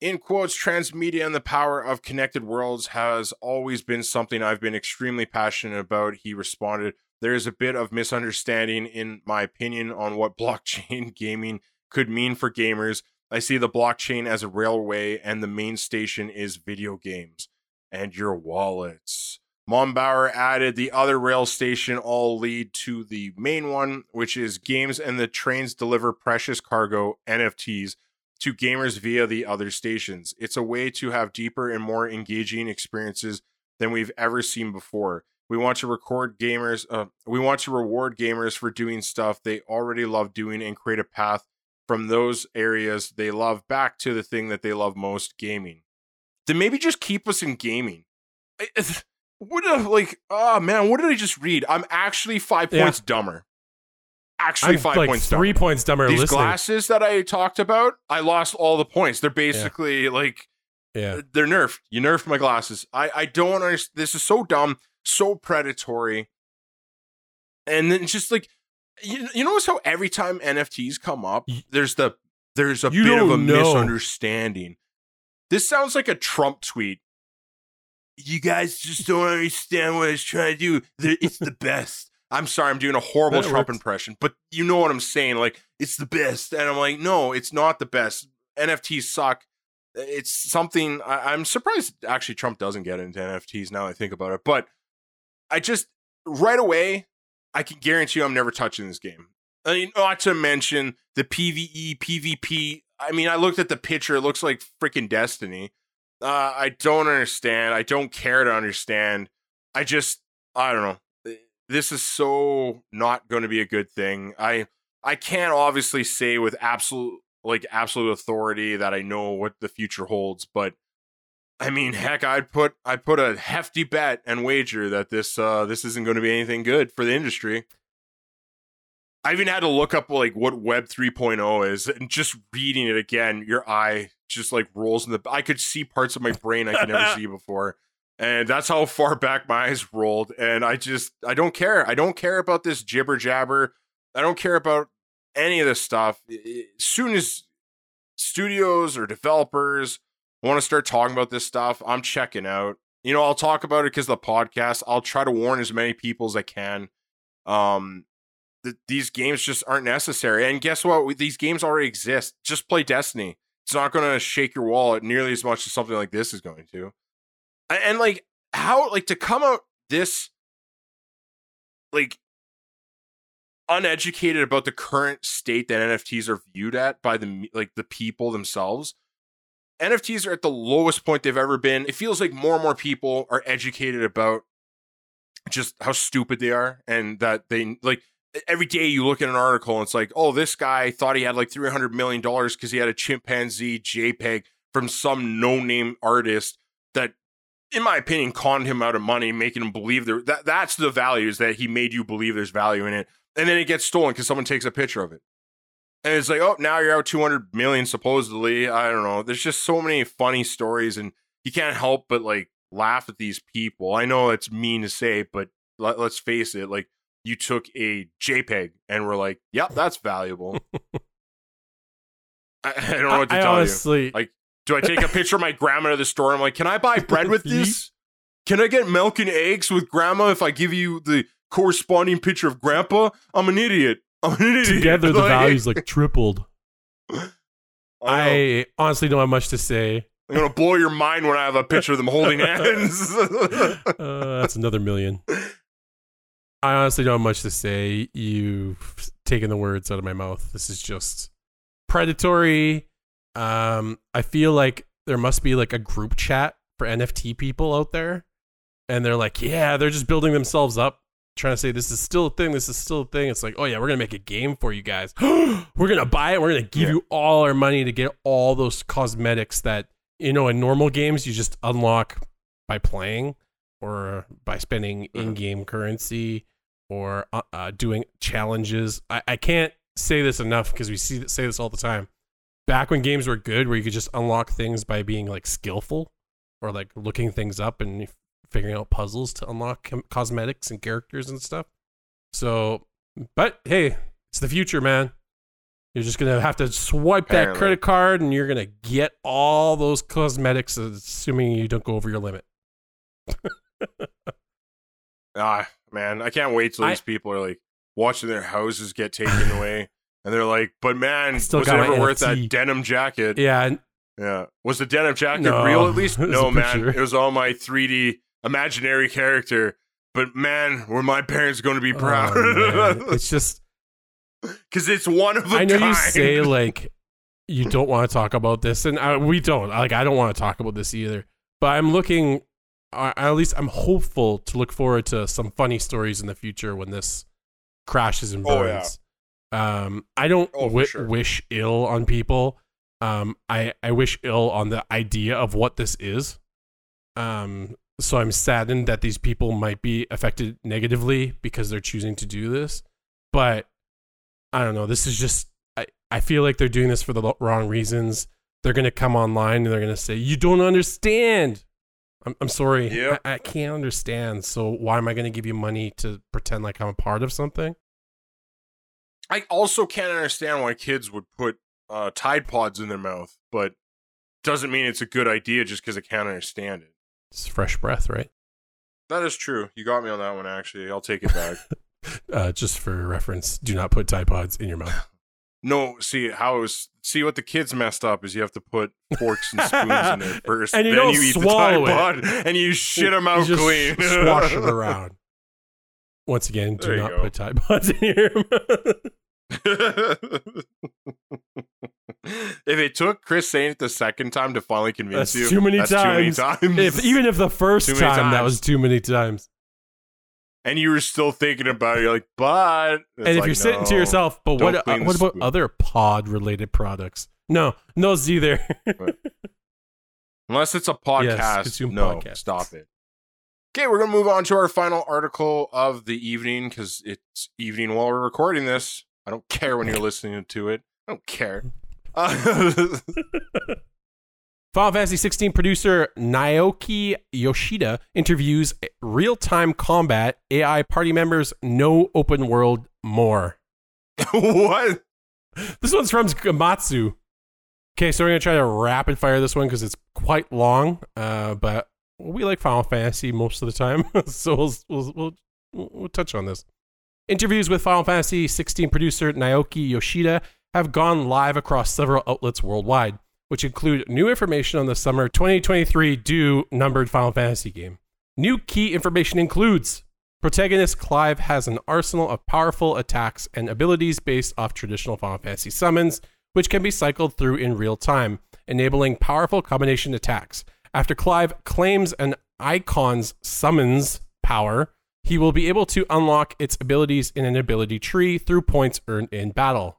In quotes, transmedia and the power of connected worlds has always been something I've been extremely passionate about. He responded, There is a bit of misunderstanding, in my opinion, on what blockchain gaming could mean for gamers. I see the blockchain as a railway, and the main station is video games and your wallets. Mumbauer added the other rail station all lead to the main one, which is games and the trains deliver precious cargo NFTs to gamers via the other stations. It's a way to have deeper and more engaging experiences than we've ever seen before. We want to record gamers, uh, we want to reward gamers for doing stuff they already love doing and create a path from those areas they love back to the thing that they love most, gaming. Then maybe just keep us in gaming. What a, like, oh man, what did I just read? I'm actually five Yeah. points dumber. Actually, I'm five like points three dumber. points dumber These listening. glasses that I talked about, I lost all the points. They're basically like yeah. Uh, they're nerfed. You nerfed my glasses. I I don't understand. This is so dumb, so predatory. And then it's just like you, you notice how every time NFTs come up, there's the there's a You bit of a know. misunderstanding. This sounds like a Trump tweet. You guys just don't understand what it's trying to do. It's the best. I'm sorry, I'm doing a horrible That Trump works. impression, but you know what I'm saying. Like, it's the best. And I'm like, no, it's not the best. NFTs suck. It's something I, I'm surprised actually Trump doesn't get into NFTs now I think about it. But I just right away, I can guarantee you I'm never touching this game. I mean, not to mention the PvE, PvP. I mean, I looked at the picture, it looks like freaking Destiny. Uh, I don't understand. I don't care to understand. I just, I don't know. This is so not going to be a good thing. I, I can't obviously say with absolute, like absolute authority that I know what the future holds, but I mean, heck, I'd put, I'd put a hefty bet and wager that this, uh, this isn't going to be anything good for the industry. I even had to look up like what Web 3.0 is, and just reading it again, your eye just like rolls in the. I could see parts of my brain I could never see before, and that's how far back my eyes rolled. And I just, I don't care. I don't care about this jibber jabber. I don't care about any of this stuff. As soon as studios or developers want to start talking about this stuff, I'm checking out. You know, I'll talk about it because the podcast. I'll try to warn as many people as I can. Um, th- these games just aren't necessary. And guess what? These games already exist. Just play Destiny. It's not going to shake your wallet nearly as much as something like this is going to. And like how like to come out this like uneducated about the current state that NFTs are viewed at by the like the people themselves. NFTs are at the lowest point they've ever been. It feels like more and more people are educated about just how stupid they are and that they like every day you look at an article and it's like, oh, this guy thought he had like three hundred million dollars because he had a chimpanzee JPEG from some no-name artist that, in my opinion, conned him out of money, making him believe there. That that's the value is that he made you believe there's value in it, and then it gets stolen because someone takes a picture of it. And it's like, oh, now you're out 200 million supposedly. I don't know. There's just so many funny stories, and you can't help but like laugh at these people. I know it's mean to say, but let, let's face it. Like, you took a JPEG and were like, yep, that's valuable. I, I don't know what to I tell honestly, you. Like, do I take a picture of my grandma to the store? I'm like, can I buy bread with this? Can I get milk and eggs with grandma if I give you the corresponding picture of grandpa? I'm an idiot. I'm an idiot. together the Like, values like tripled. I. I honestly don't have much to say. I'm gonna blow your mind when I have a picture of them holding hands. Uh, that's another million. I honestly don't have much to say. You've taken the words out of my mouth. This is just predatory. Um, I feel like there must be like a group chat for NFT people out there, and they're like, yeah, they're just building themselves up, trying to say this is still a thing, this is still a thing. It's like, oh yeah, we're gonna make a game for you guys. we're gonna buy it. We're gonna give Yeah. you all our money to get all those cosmetics that you know in normal games you just unlock by playing or by spending Mhm. in-game currency or uh, uh, doing challenges. I, I can't say this enough because we see say this all the time. Back when games were good, where you could just unlock things by being like skillful or like looking things up and figuring out puzzles to unlock cosmetics and characters and stuff. So, but hey, it's the future, man. You're just gonna have to swipe that credit card, and you're gonna get all those cosmetics, assuming you don't go over your limit. Ah, man, I can't wait till I- these people are like watching their houses get taken away, and they're like, "But man, was it ever worth that denim jacket?" Yeah, Yeah. Was the denim jacket No, real at least? No, man. picture. It was all my 3D imaginary character. But man, were my parents going to be oh, proud? man, it's just Because it's one of a I know kind. you say like you don't want to talk about this, and uh, we don't. Like I don't want to talk about this either. But I'm looking, uh, at least I'm hopeful to look forward to some funny stories in the future when this crashes and Oh, yeah. burns. Um, I don't Oh, sure. wish ill on people. Um, I I wish ill on the idea of what this is. Um, so I'm saddened that these people might be affected negatively because they're choosing to do this. But I don't know. This is just I, I feel like they're doing this for the wrong reasons. They're gonna come online and they're gonna say, You don't understand. I'm I'm sorry. Yep. I, I can't understand. So why am I gonna give you money to pretend like I'm a part of something? I also can't understand why kids would put uh, Tide Pods in their mouth, but doesn't mean it's a good idea just because I can't understand it. It's fresh breath, right? That is true. You got me on that one, actually. I'll take it back. Uh, just for reference, do not put Tide Pods in your mouth. no, see, how it was. See, what the kids messed up is you have to put forks and spoons in there first. And you then you eat swallow the it. Tide Pod, and you shit them out You just clean. Swash it around. Once again, do There not go. put Tide Pods in your mouth. if it took Chris saying it the second time to finally convince That's you, too many that's too many times. times. if, even if the first time many that was too many times. and you were still thinking about it, you're like, but. And if like, you're sitting to yourself, but what uh, what about other pod related products? No, no Z there. Unless it's a podcast, consume no, podcasts. stop it. Okay, we're gonna move on to our final article of the evening because it's evening while we're recording this. I don't care when you're listening to it. I don't care. Uh, Final Fantasy 16 producer Naoki Yoshida interviews real-time combat AI party members no open world more. what? This one's from Gematsu. Okay, so we're gonna try to rapid fire this one because it's quite long, uh, but we like Final Fantasy most of the time, so we'll, we'll we'll we'll touch on this. Interviews with Final Fantasy 16 producer Naoki Yoshida have gone live across several outlets worldwide, which include new information on the summer 2023 due numbered Final Fantasy game. New key information includes protagonist Clive has an arsenal of powerful attacks and abilities based off traditional Final Fantasy summons, which can be cycled through in real time, enabling powerful combination attacks. After Clive claims an icon's summons power, he will be able to unlock its abilities in an ability tree through points earned in battle.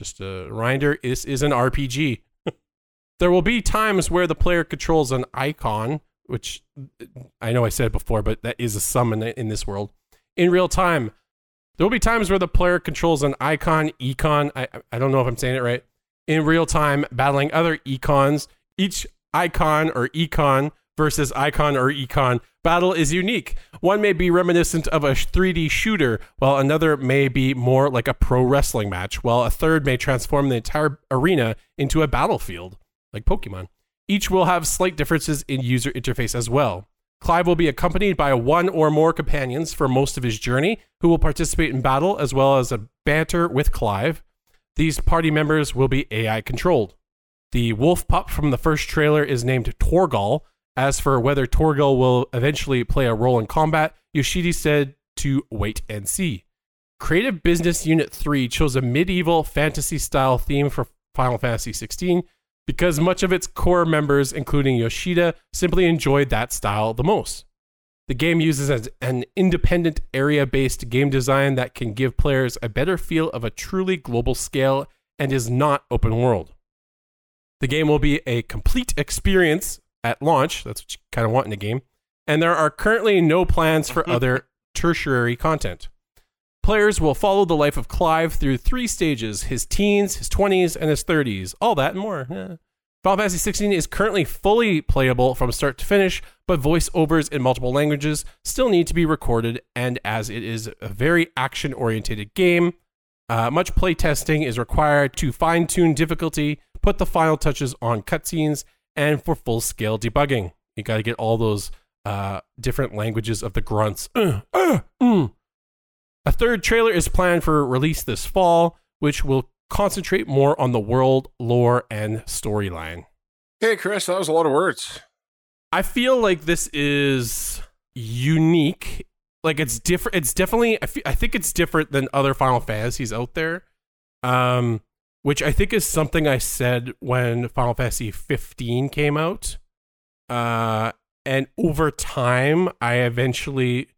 Just a reminder this is an RPG. there will be times where the player controls an icon, which uh, I know I said before, but that is a summon in this world. In real time, there will be times where the player controls an icon, econ. I, I don't know if I'm saying it right. In real time, battling other econs. Each icon or econ versus icon or econ battle is unique. One may be reminiscent of a 3D shooter, while another may be more like a pro wrestling match, while a third may transform the entire arena into a battlefield, like Pokemon. Each will have slight differences in user interface as well. Clive will be accompanied by one or more companions for most of his journey who will participate in battle as well as a banter with Clive. These party members will be AI controlled. The wolf pup from the first trailer is named Torgal. As for whether Torgal will eventually play a role in combat, Yoshida said to wait and see. Creative Business Unit 3 chose a medieval fantasy style theme for Final Fantasy 16 because much of its core members, including Yoshida, simply enjoyed that style the most. The game uses an independent area based game design that can give players a better feel of a truly global scale and is not open world. The game will be a complete experience at launch. That's what you kind of want in a game. And there are currently no plans for other tertiary content. Players will follow the life of Clive through three stages his teens, his 20s, and his 30s. All that and more. Yeah. Final Fantasy 16 is currently fully playable from start to finish, but voiceovers in multiple languages still need to be recorded. And as it is a very action oriented game, uh, much playtesting is required to fine tune difficulty, put the final touches on cutscenes, and for full scale debugging. You got to get all those uh, different languages of the grunts. Uh, uh, mm. A third trailer is planned for release this fall, which will concentrate more on the world, lore, and storyline. Hey, Chris, that was a lot of words. I feel like this is unique. Like it's different. It's definitely. I, I think it's different than other Final Fantasies out there. Um, which I think is something I said when Final Fantasy 15 came out. Uh, and over time, I eventually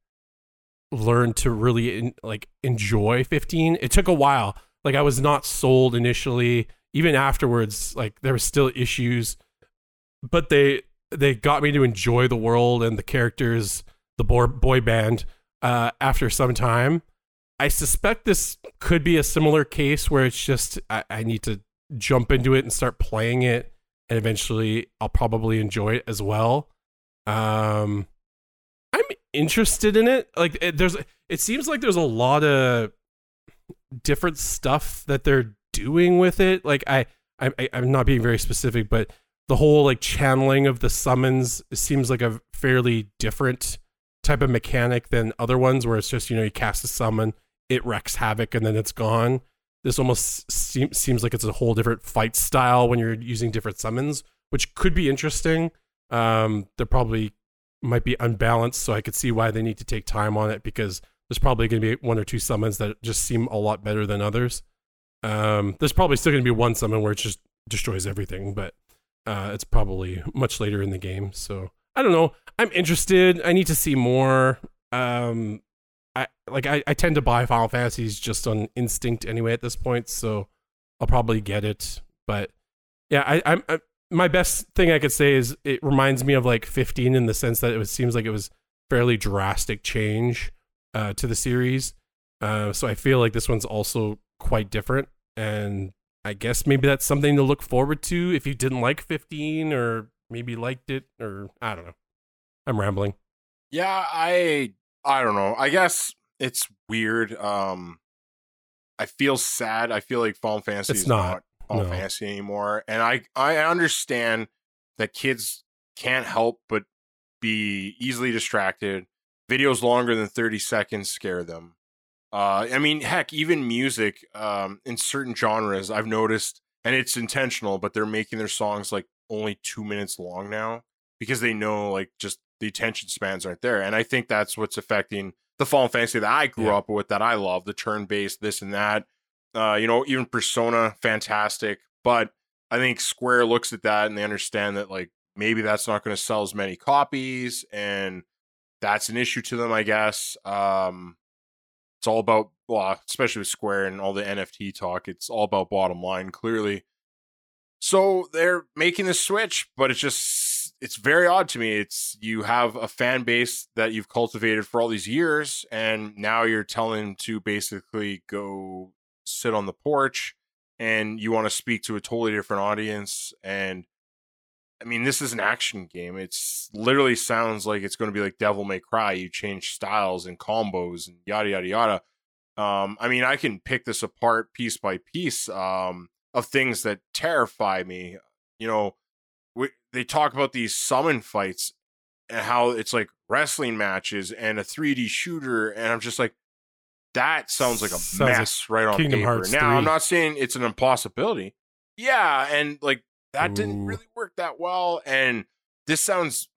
learned to really in, like enjoy 15. It took a while. Like I was not sold initially. Even afterwards, like there were still issues, but they they got me to enjoy the world and the characters, the boy, boy band. Uh, after some time, I suspect this could be a similar case where it's just I, I need to jump into it and start playing it, and eventually I'll probably enjoy it as well. Um, I'm interested in it. Like it, there's, it seems like there's a lot of different stuff that they're doing with it. Like I, I, I'm not being very specific, but the whole like channeling of the summons seems like a fairly different type of mechanic than other ones, where it's just you know you cast a summon, it wrecks havoc, and then it's gone. This almost seems seems like it's a whole different fight style when you're using different summons, which could be interesting. Um, they're probably might be unbalanced, so I could see why they need to take time on it because there's probably going to be one or two summons that just seem a lot better than others. Um, there's probably still going to be one summon where it just destroys everything, but uh, it's probably much later in the game. So I don't know. I'm interested. I need to see more. Um, I like I, I tend to buy Final Fantasies just on instinct anyway at this point, so I'll probably get it. But yeah, I, I'm, I'm my best thing I could say is it reminds me of like 15 in the sense that it was, seems like it was fairly drastic change uh, to the series. Uh, so I feel like this one's also quite different, and I guess maybe that's something to look forward to if you didn't like 15 or maybe liked it or I don't know. I'm rambling. Yeah, I I don't know. I guess it's weird. Um I feel sad. I feel like Final Fantasy it's is not. not Final No. Fantasy anymore. And I I understand that kids can't help but be easily distracted. Videos longer than 30 seconds scare them. Uh, I mean, heck, even music um, in certain genres, I've noticed, and it's intentional, but they're making their songs like only two minutes long now because they know like just the attention spans aren't there. And I think that's what's affecting the Final Fantasy that I grew Yeah. up with, that I love, the turn based, this and that. Uh, you know, even Persona, fantastic. But I think Square looks at that and they understand that like maybe that's not going to sell as many copies and that's an issue to them, I guess. Um, it's all about, well, especially with Square and all the NFT talk, it's all about bottom line, clearly. So they're making the switch, but it's just, it's very odd to me. It's you have a fan base that you've cultivated for all these years, and now you're telling them to basically go sit on the porch and you want to speak to a totally different audience. And I mean, this is an action game. It's literally sounds like it's going to be like Devil May Cry. You change styles and combos and yada yada yada. Um, I mean, I can pick this apart piece by piece um, of things that terrify me. You know, they talk about these summon fights and how it's like wrestling matches and a 3D shooter, and I'm just like, that sounds like a Sounds like mess right on Kingdom paper. Hearts now, I'm not saying it's an impossibility. Yeah, and like that didn't really work that well, and this sounds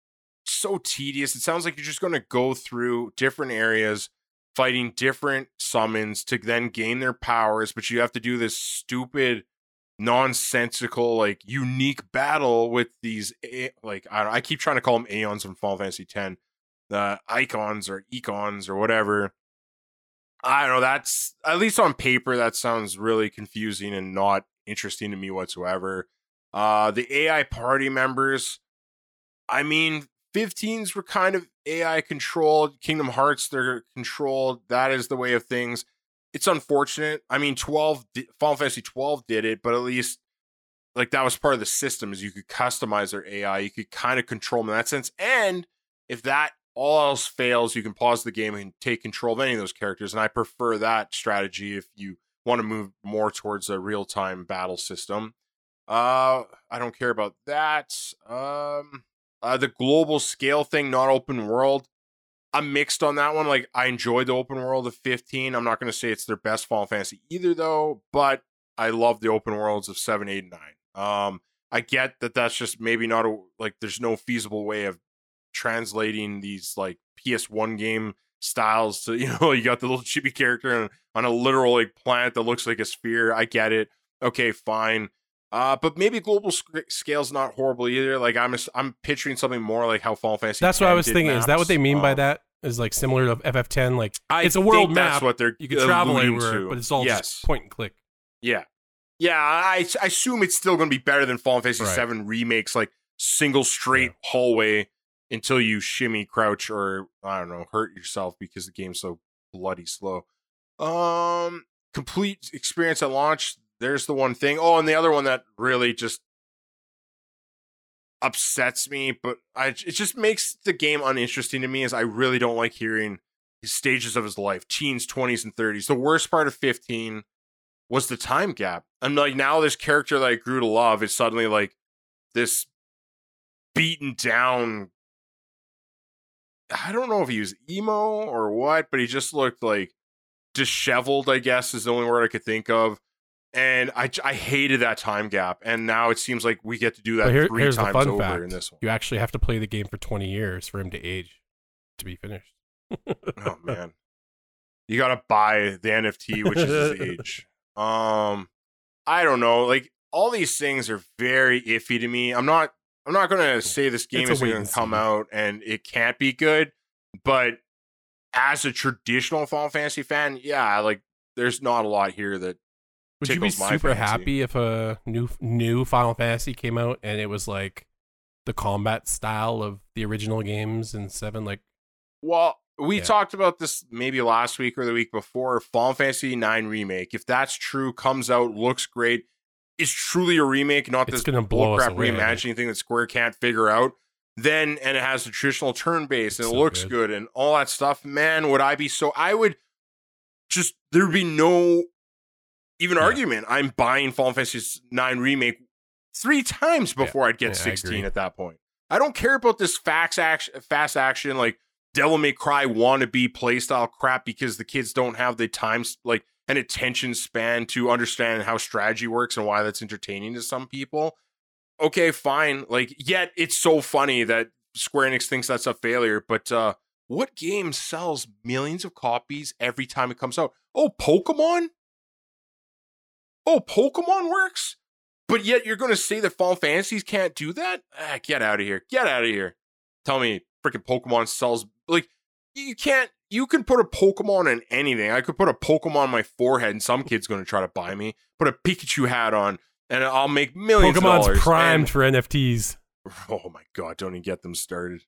so tedious. It sounds like you're just going to go through different areas, fighting different summons to then gain their powers, but you have to do this stupid nonsensical like unique battle with these like I, I keep trying to call them aeons from Final Fantasy X, the icons or econs or whatever. I don't know. That's at least on paper that sounds really confusing and not interesting to me whatsoever. Uh, the AI party members, I mean, 15s were kind of AI controlled. Kingdom Hearts, they're controlled. That is the way of things it's unfortunate. I mean, 12 Final Fantasy 12 did it, but at least like that was part of the system is you could customize their AI, you could kind of control them in that sense. And if that all else fails, you can pause the game and take control of any of those characters. And I prefer that strategy if you want to move more towards a real time battle system. Uh, I don't care about that. Um, uh, the global scale thing, not open world. I'm mixed on that one. Like I enjoyed the open world of 15. I'm not going to say it's their best Final Fantasy either, though. But I love the open worlds of seven, eight, and nine. Um, I get that that's just maybe not a like. There's no feasible way of translating these like PS1 game styles to you know you got the little chibi character on, on a literal like planet that looks like a sphere. I get it. Okay, fine. Uh, but maybe global sc- scale's not horrible either. Like I'm, a, I'm picturing something more like how Final Fantasy. That's what I was thinking. Maps. Is that what they mean um, by that? Is like similar to FF10? Like I it's a world map. That's what they're you can travel anywhere, to. but it's all yes. just point and click. Yeah, yeah. I, I assume it's still going to be better than Final Fantasy right. VII remakes, like single straight yeah. hallway until you shimmy, crouch, or I don't know, hurt yourself because the game's so bloody slow. Um, complete experience at launch. There's the one thing. Oh, and the other one that really just upsets me, but I, it just makes the game uninteresting to me. Is I really don't like hearing his stages of his life, teens, twenties, and thirties. The worst part of fifteen was the time gap. And like now, this character that I grew to love is suddenly like this beaten down. I don't know if he was emo or what, but he just looked like disheveled. I guess is the only word I could think of and I, I hated that time gap. And now it seems like we get to do that here, three times over fact. in this one. You actually have to play the game for 20 years for him to age to be finished. oh man, you got to buy the NFT, which is his age. Um, I don't know. Like all these things are very iffy to me. I'm not. I'm not gonna say this game is going to come out and it can't be good, but as a traditional Final Fantasy fan, yeah, like there's not a lot here that would you be super happy if a new new Final Fantasy came out and it was like the combat style of the original games in seven? Like, well, we yeah. talked about this maybe last week or the week before. Final Fantasy Nine remake, if that's true, comes out, looks great, is truly a remake, not it's this bullcrap reimagining thing that Square can't figure out. Then and it has a traditional turn base and it looks good. good and all that stuff. Man, would I be so? I would just there'd be no even yeah. argument. I'm buying Final Fantasy Nine remake three times before yeah. I'd get yeah, 16 at that point. I don't care about this fast action, fast action like Devil May Cry wannabe playstyle crap because the kids don't have the time like an attention span to understand how strategy works and why that's entertaining to some people. Okay, fine. Like, yet it's so funny that Square Enix thinks that's a failure, but uh what game sells millions of copies every time it comes out? Oh, Pokemon? Oh, Pokemon works? But yet you're going to say that Final Fantasies can't do that? Ah, get out of here. Get out of here. Tell me freaking Pokemon sells. Like, you can't. You can put a Pokemon in anything. I could put a Pokemon on my forehead and some kid's going to try to buy me. Put a Pikachu hat on and I'll make millions Pokemon's primed and, for NFTs. Oh my god, don't even get them started.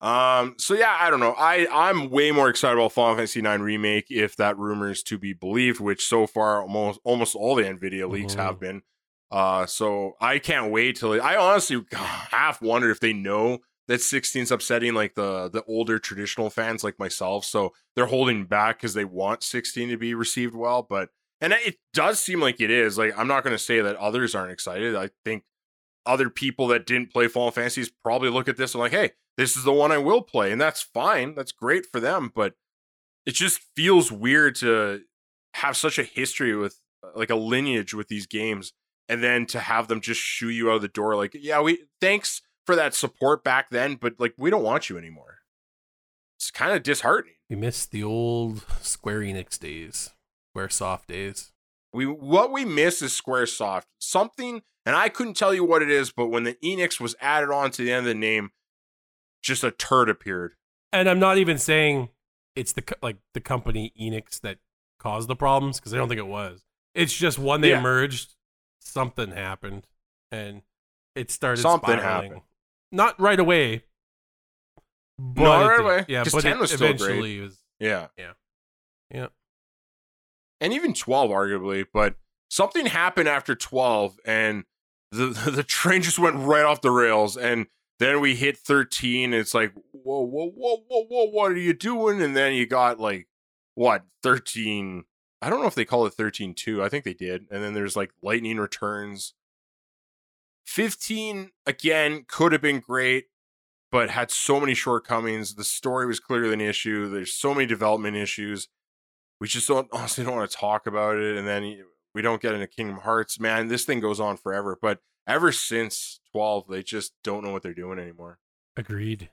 Um, so yeah, I don't know. I I'm way more excited about Final Fantasy IX remake if that rumor is to be believed, which so far almost almost all the Nvidia leaks mm-hmm. have been. Uh, so I can't wait till it, I honestly half wonder if they know that 16's upsetting like the the older traditional fans like myself, so they're holding back because they want 16 to be received well. But and it does seem like it is. Like I'm not going to say that others aren't excited. I think other people that didn't play Final Fantasies probably look at this and like, hey, this is the one I will play, and that's fine. That's great for them, but it just feels weird to have such a history with uh, like a lineage with these games and then to have them just shoo you out of the door like yeah we thanks for that support back then but like we don't want you anymore it's kind of disheartening We miss the old Square Enix days, Square Soft days. We what we miss is SquareSoft. Something, and I couldn't tell you what it is, but when the Enix was added on to the end of the name, just a turd appeared. And I'm not even saying it's the like the company Enix that caused the problems because I don't think it was. It's just when they Yeah. merged, something happened, and it started Something spiraling. happened. Not right away. But Not right away, Yeah, but 10 it was still great. was. Yeah. Yeah. Yeah. And even 12 arguably, but something happened after 12 and the the train just went right off the rails and then we hit 13 it's like whoa whoa whoa whoa whoa what are you doing? And then you got like what 13 I don't know if they call it 13 2 I think they did and then there's like lightning returns. 15 again could have been great but had so many shortcomings the story was clearly an issue there's so many development issues. We just don't honestly don't want to talk about it and then we don't get into kingdom hearts man this thing goes on forever but ever since 12 they just don't know what they're doing anymore. Agreed.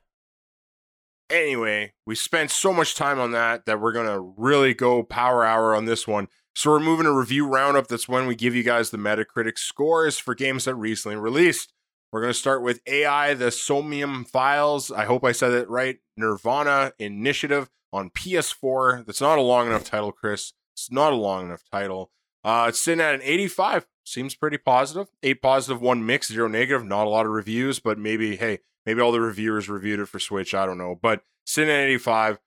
anyway we spent so much time on that that we're gonna really go power hour on this one. So we're moving to review roundup. That's when we give you guys the metacritic scores for games that recently released. We're going to start with ai the Somnium files. I hope i said it right. Nirvana initiative on ps4 that's not a long enough title chris. It's not a long enough title. Uh, it's sitting at an 85 seems pretty positive. eight positive one mixed zero negative not a lot of reviews but maybe hey maybe all the reviewers reviewed it for switch i don't know but sitting at 85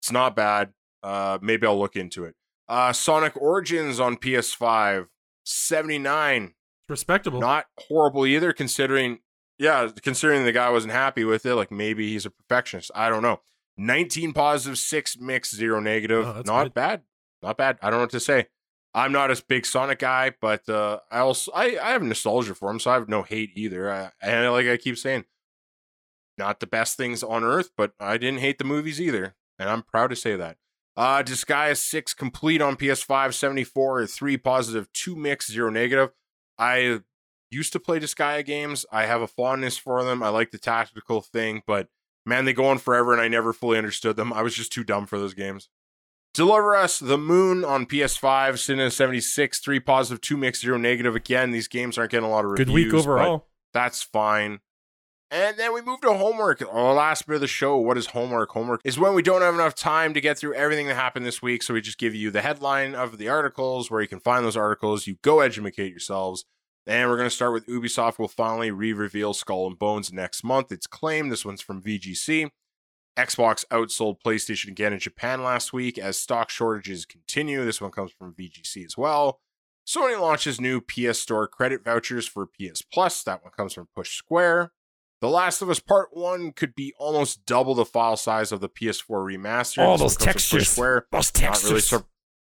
it's not bad uh, maybe i'll look into it uh, sonic origins on ps5 79 respectable. not horrible either considering yeah considering the guy wasn't happy with it like maybe he's a perfectionist i don't know 19 positive 6 mixed 0 negative Oh, not good. bad not bad i don't know what to say i'm not a big sonic guy but uh i also i, I have nostalgia for him so i have no hate either I, and like i keep saying not the best things on earth but i didn't hate the movies either and i'm proud to say that uh Disgaea 6 complete on ps5 74 3 positive 2 mixed 0 negative I used to play Disgaea games. I have a fondness for them. I like the tactical thing, but man, they go on forever and I never fully understood them. I was just too dumb for those games. Deliver Us The Moon on PS5, sitting at 76, 3 positive, 2 mixed, 0 negative. Again, these games aren't getting a lot of reviews. Good week overall. That's fine. And then we move to homework. Our last bit of the show. What is homework? Homework is when we don't have enough time to get through everything that happened this week. So we just give you the headline of the articles, where you can find those articles. You go educate yourselves. And we're going to start with Ubisoft will finally re-reveal Skull and Bones next month. It's claimed. This one's from VGC. Xbox outsold PlayStation again in Japan last week as stock shortages continue. This one comes from VGC as well. Sony launches new PS Store credit vouchers for PS Plus. That one comes from Push Square. The Last of Us Part 1 could be almost double the file size of the PS4 remaster. All those comes from Push textures. Square. Those Not really textures. sur-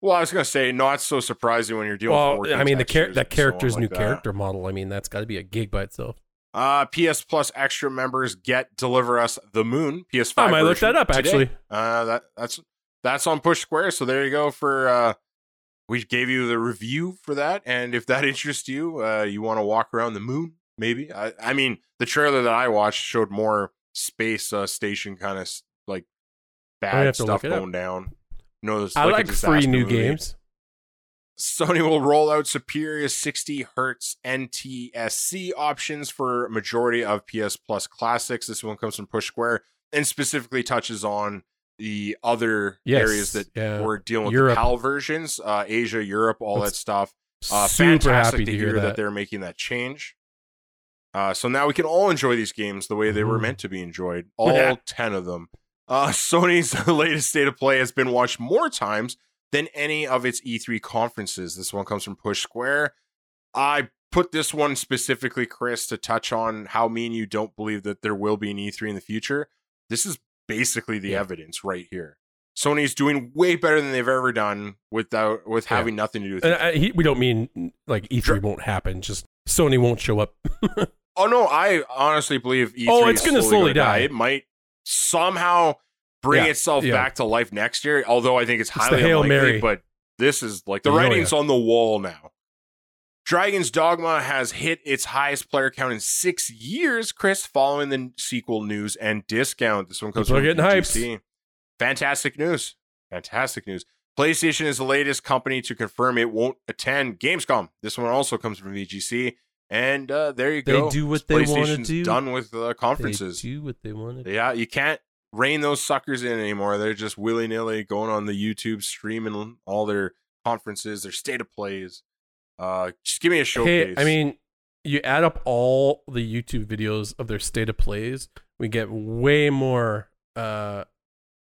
well, I was going to say, not so surprising when you're dealing well, with 4K I mean, the char- that character's like new that. character model. I mean, that's got to be a gig by itself. Uh, PS Plus extra members get deliver us the moon PS5. I might look that up today. actually. Uh, that that's that's on Push Square. So there you go. For uh, we gave you the review for that, and if that interests you, uh, you want to walk around the moon, maybe. I, I mean, the trailer that I watched showed more space uh, station kind of like bad stuff it up. going down. No, it's I a like free new movie. games. Sony will roll out superior 60 hertz NTSC options for majority of PS Plus classics. This one comes from Push Square and specifically touches on the other Yes, areas that yeah. we're dealing with Europe. the PAL versions, uh, Asia, Europe, all That's that stuff. Uh, Super fantastic happy to hear that. they're making that change. Uh, so now we can all enjoy these games the way they were Mhm. meant to be enjoyed. All Yeah. 10 of them. Uh, Sony's latest state of play has been watched more times than any of its E3 conferences. This one comes from Push Square. I put this one specifically, Chris, to touch on how me and you don't believe that there will be an E3 in the future. This is basically the Yeah. evidence right here. Sony's doing way better than they've ever done without with Yeah. having nothing to do with it. I, he, we don't mean like E3 Sure. won't happen. Just Sony won't show up. Oh no, I honestly believe E3 Oh, it's is gonna slowly gonna die. It might somehow bring Yeah, itself yeah. back to life next year. Although I think it's highly Hail unlikely. Mary. But this is like the Oh, yeah. writing's on the wall now. Dragon's Dogma has hit its highest player count in six years, Chris, following the sequel news and discount. This one comes People from getting hyped. VGC. fantastic news. Fantastic news. PlayStation is the latest company to confirm it won't attend Gamescom. This one also comes from VGC. And uh, there you They go. They do what they wanna do. Done with uh, conferences. They do what they want to Yeah, you can't rein those suckers in anymore. They're just willy nilly going on the YouTube, streaming all their conferences, their state of plays. Uh, just give me a showcase. Hey, I mean, you add up all the YouTube videos of their state of plays, we get way more uh,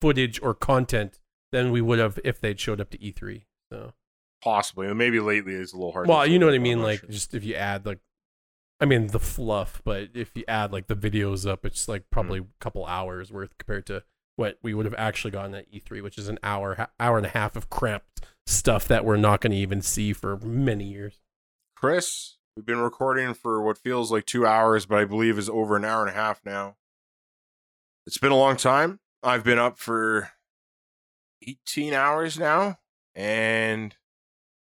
footage or content than we would have if they'd showed up to E3. So, possibly. Maybe lately it's a little hard. well, you know what I mean. Like, sure. just if you add like, I mean, the fluff, but if you add like the videos up, it's like probably Hmm. a couple hours worth compared to what we would have actually gotten at E3, which is an hour, hour and a half of cramped stuff that we're not going to even see for many years. Chris, we've been recording for what feels like two hours, but I believe is over an hour and a half now. It's been a long time. I've been up for 18 hours now, and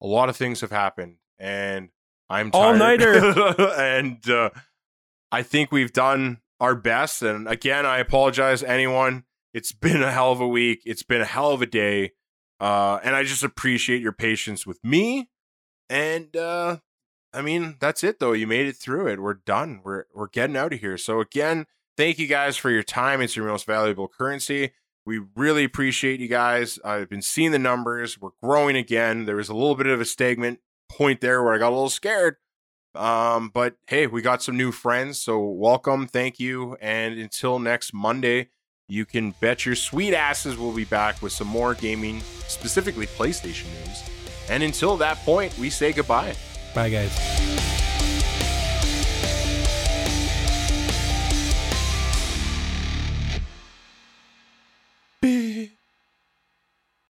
a lot of things have happened. And I'm tired. All-nighter. and uh, I think we've done our best. And again, I apologize anyone. It's been a hell of a week. It's been a hell of a day. Uh, and I just appreciate your patience with me. And uh, I mean, that's it though. You made it through it. We're done. We're we're getting out of here. So again, thank you guys for your time. It's your most valuable currency. We really appreciate you guys. I've been seeing the numbers. We're growing again. There was a little bit of a stagnant point there where I got a little scared. Um, but hey, we got some new friends. So welcome, thank you. And until next Monday, you can bet your sweet asses we'll be back with some more gaming, specifically PlayStation news. And until that point, we say goodbye. Bye, guys.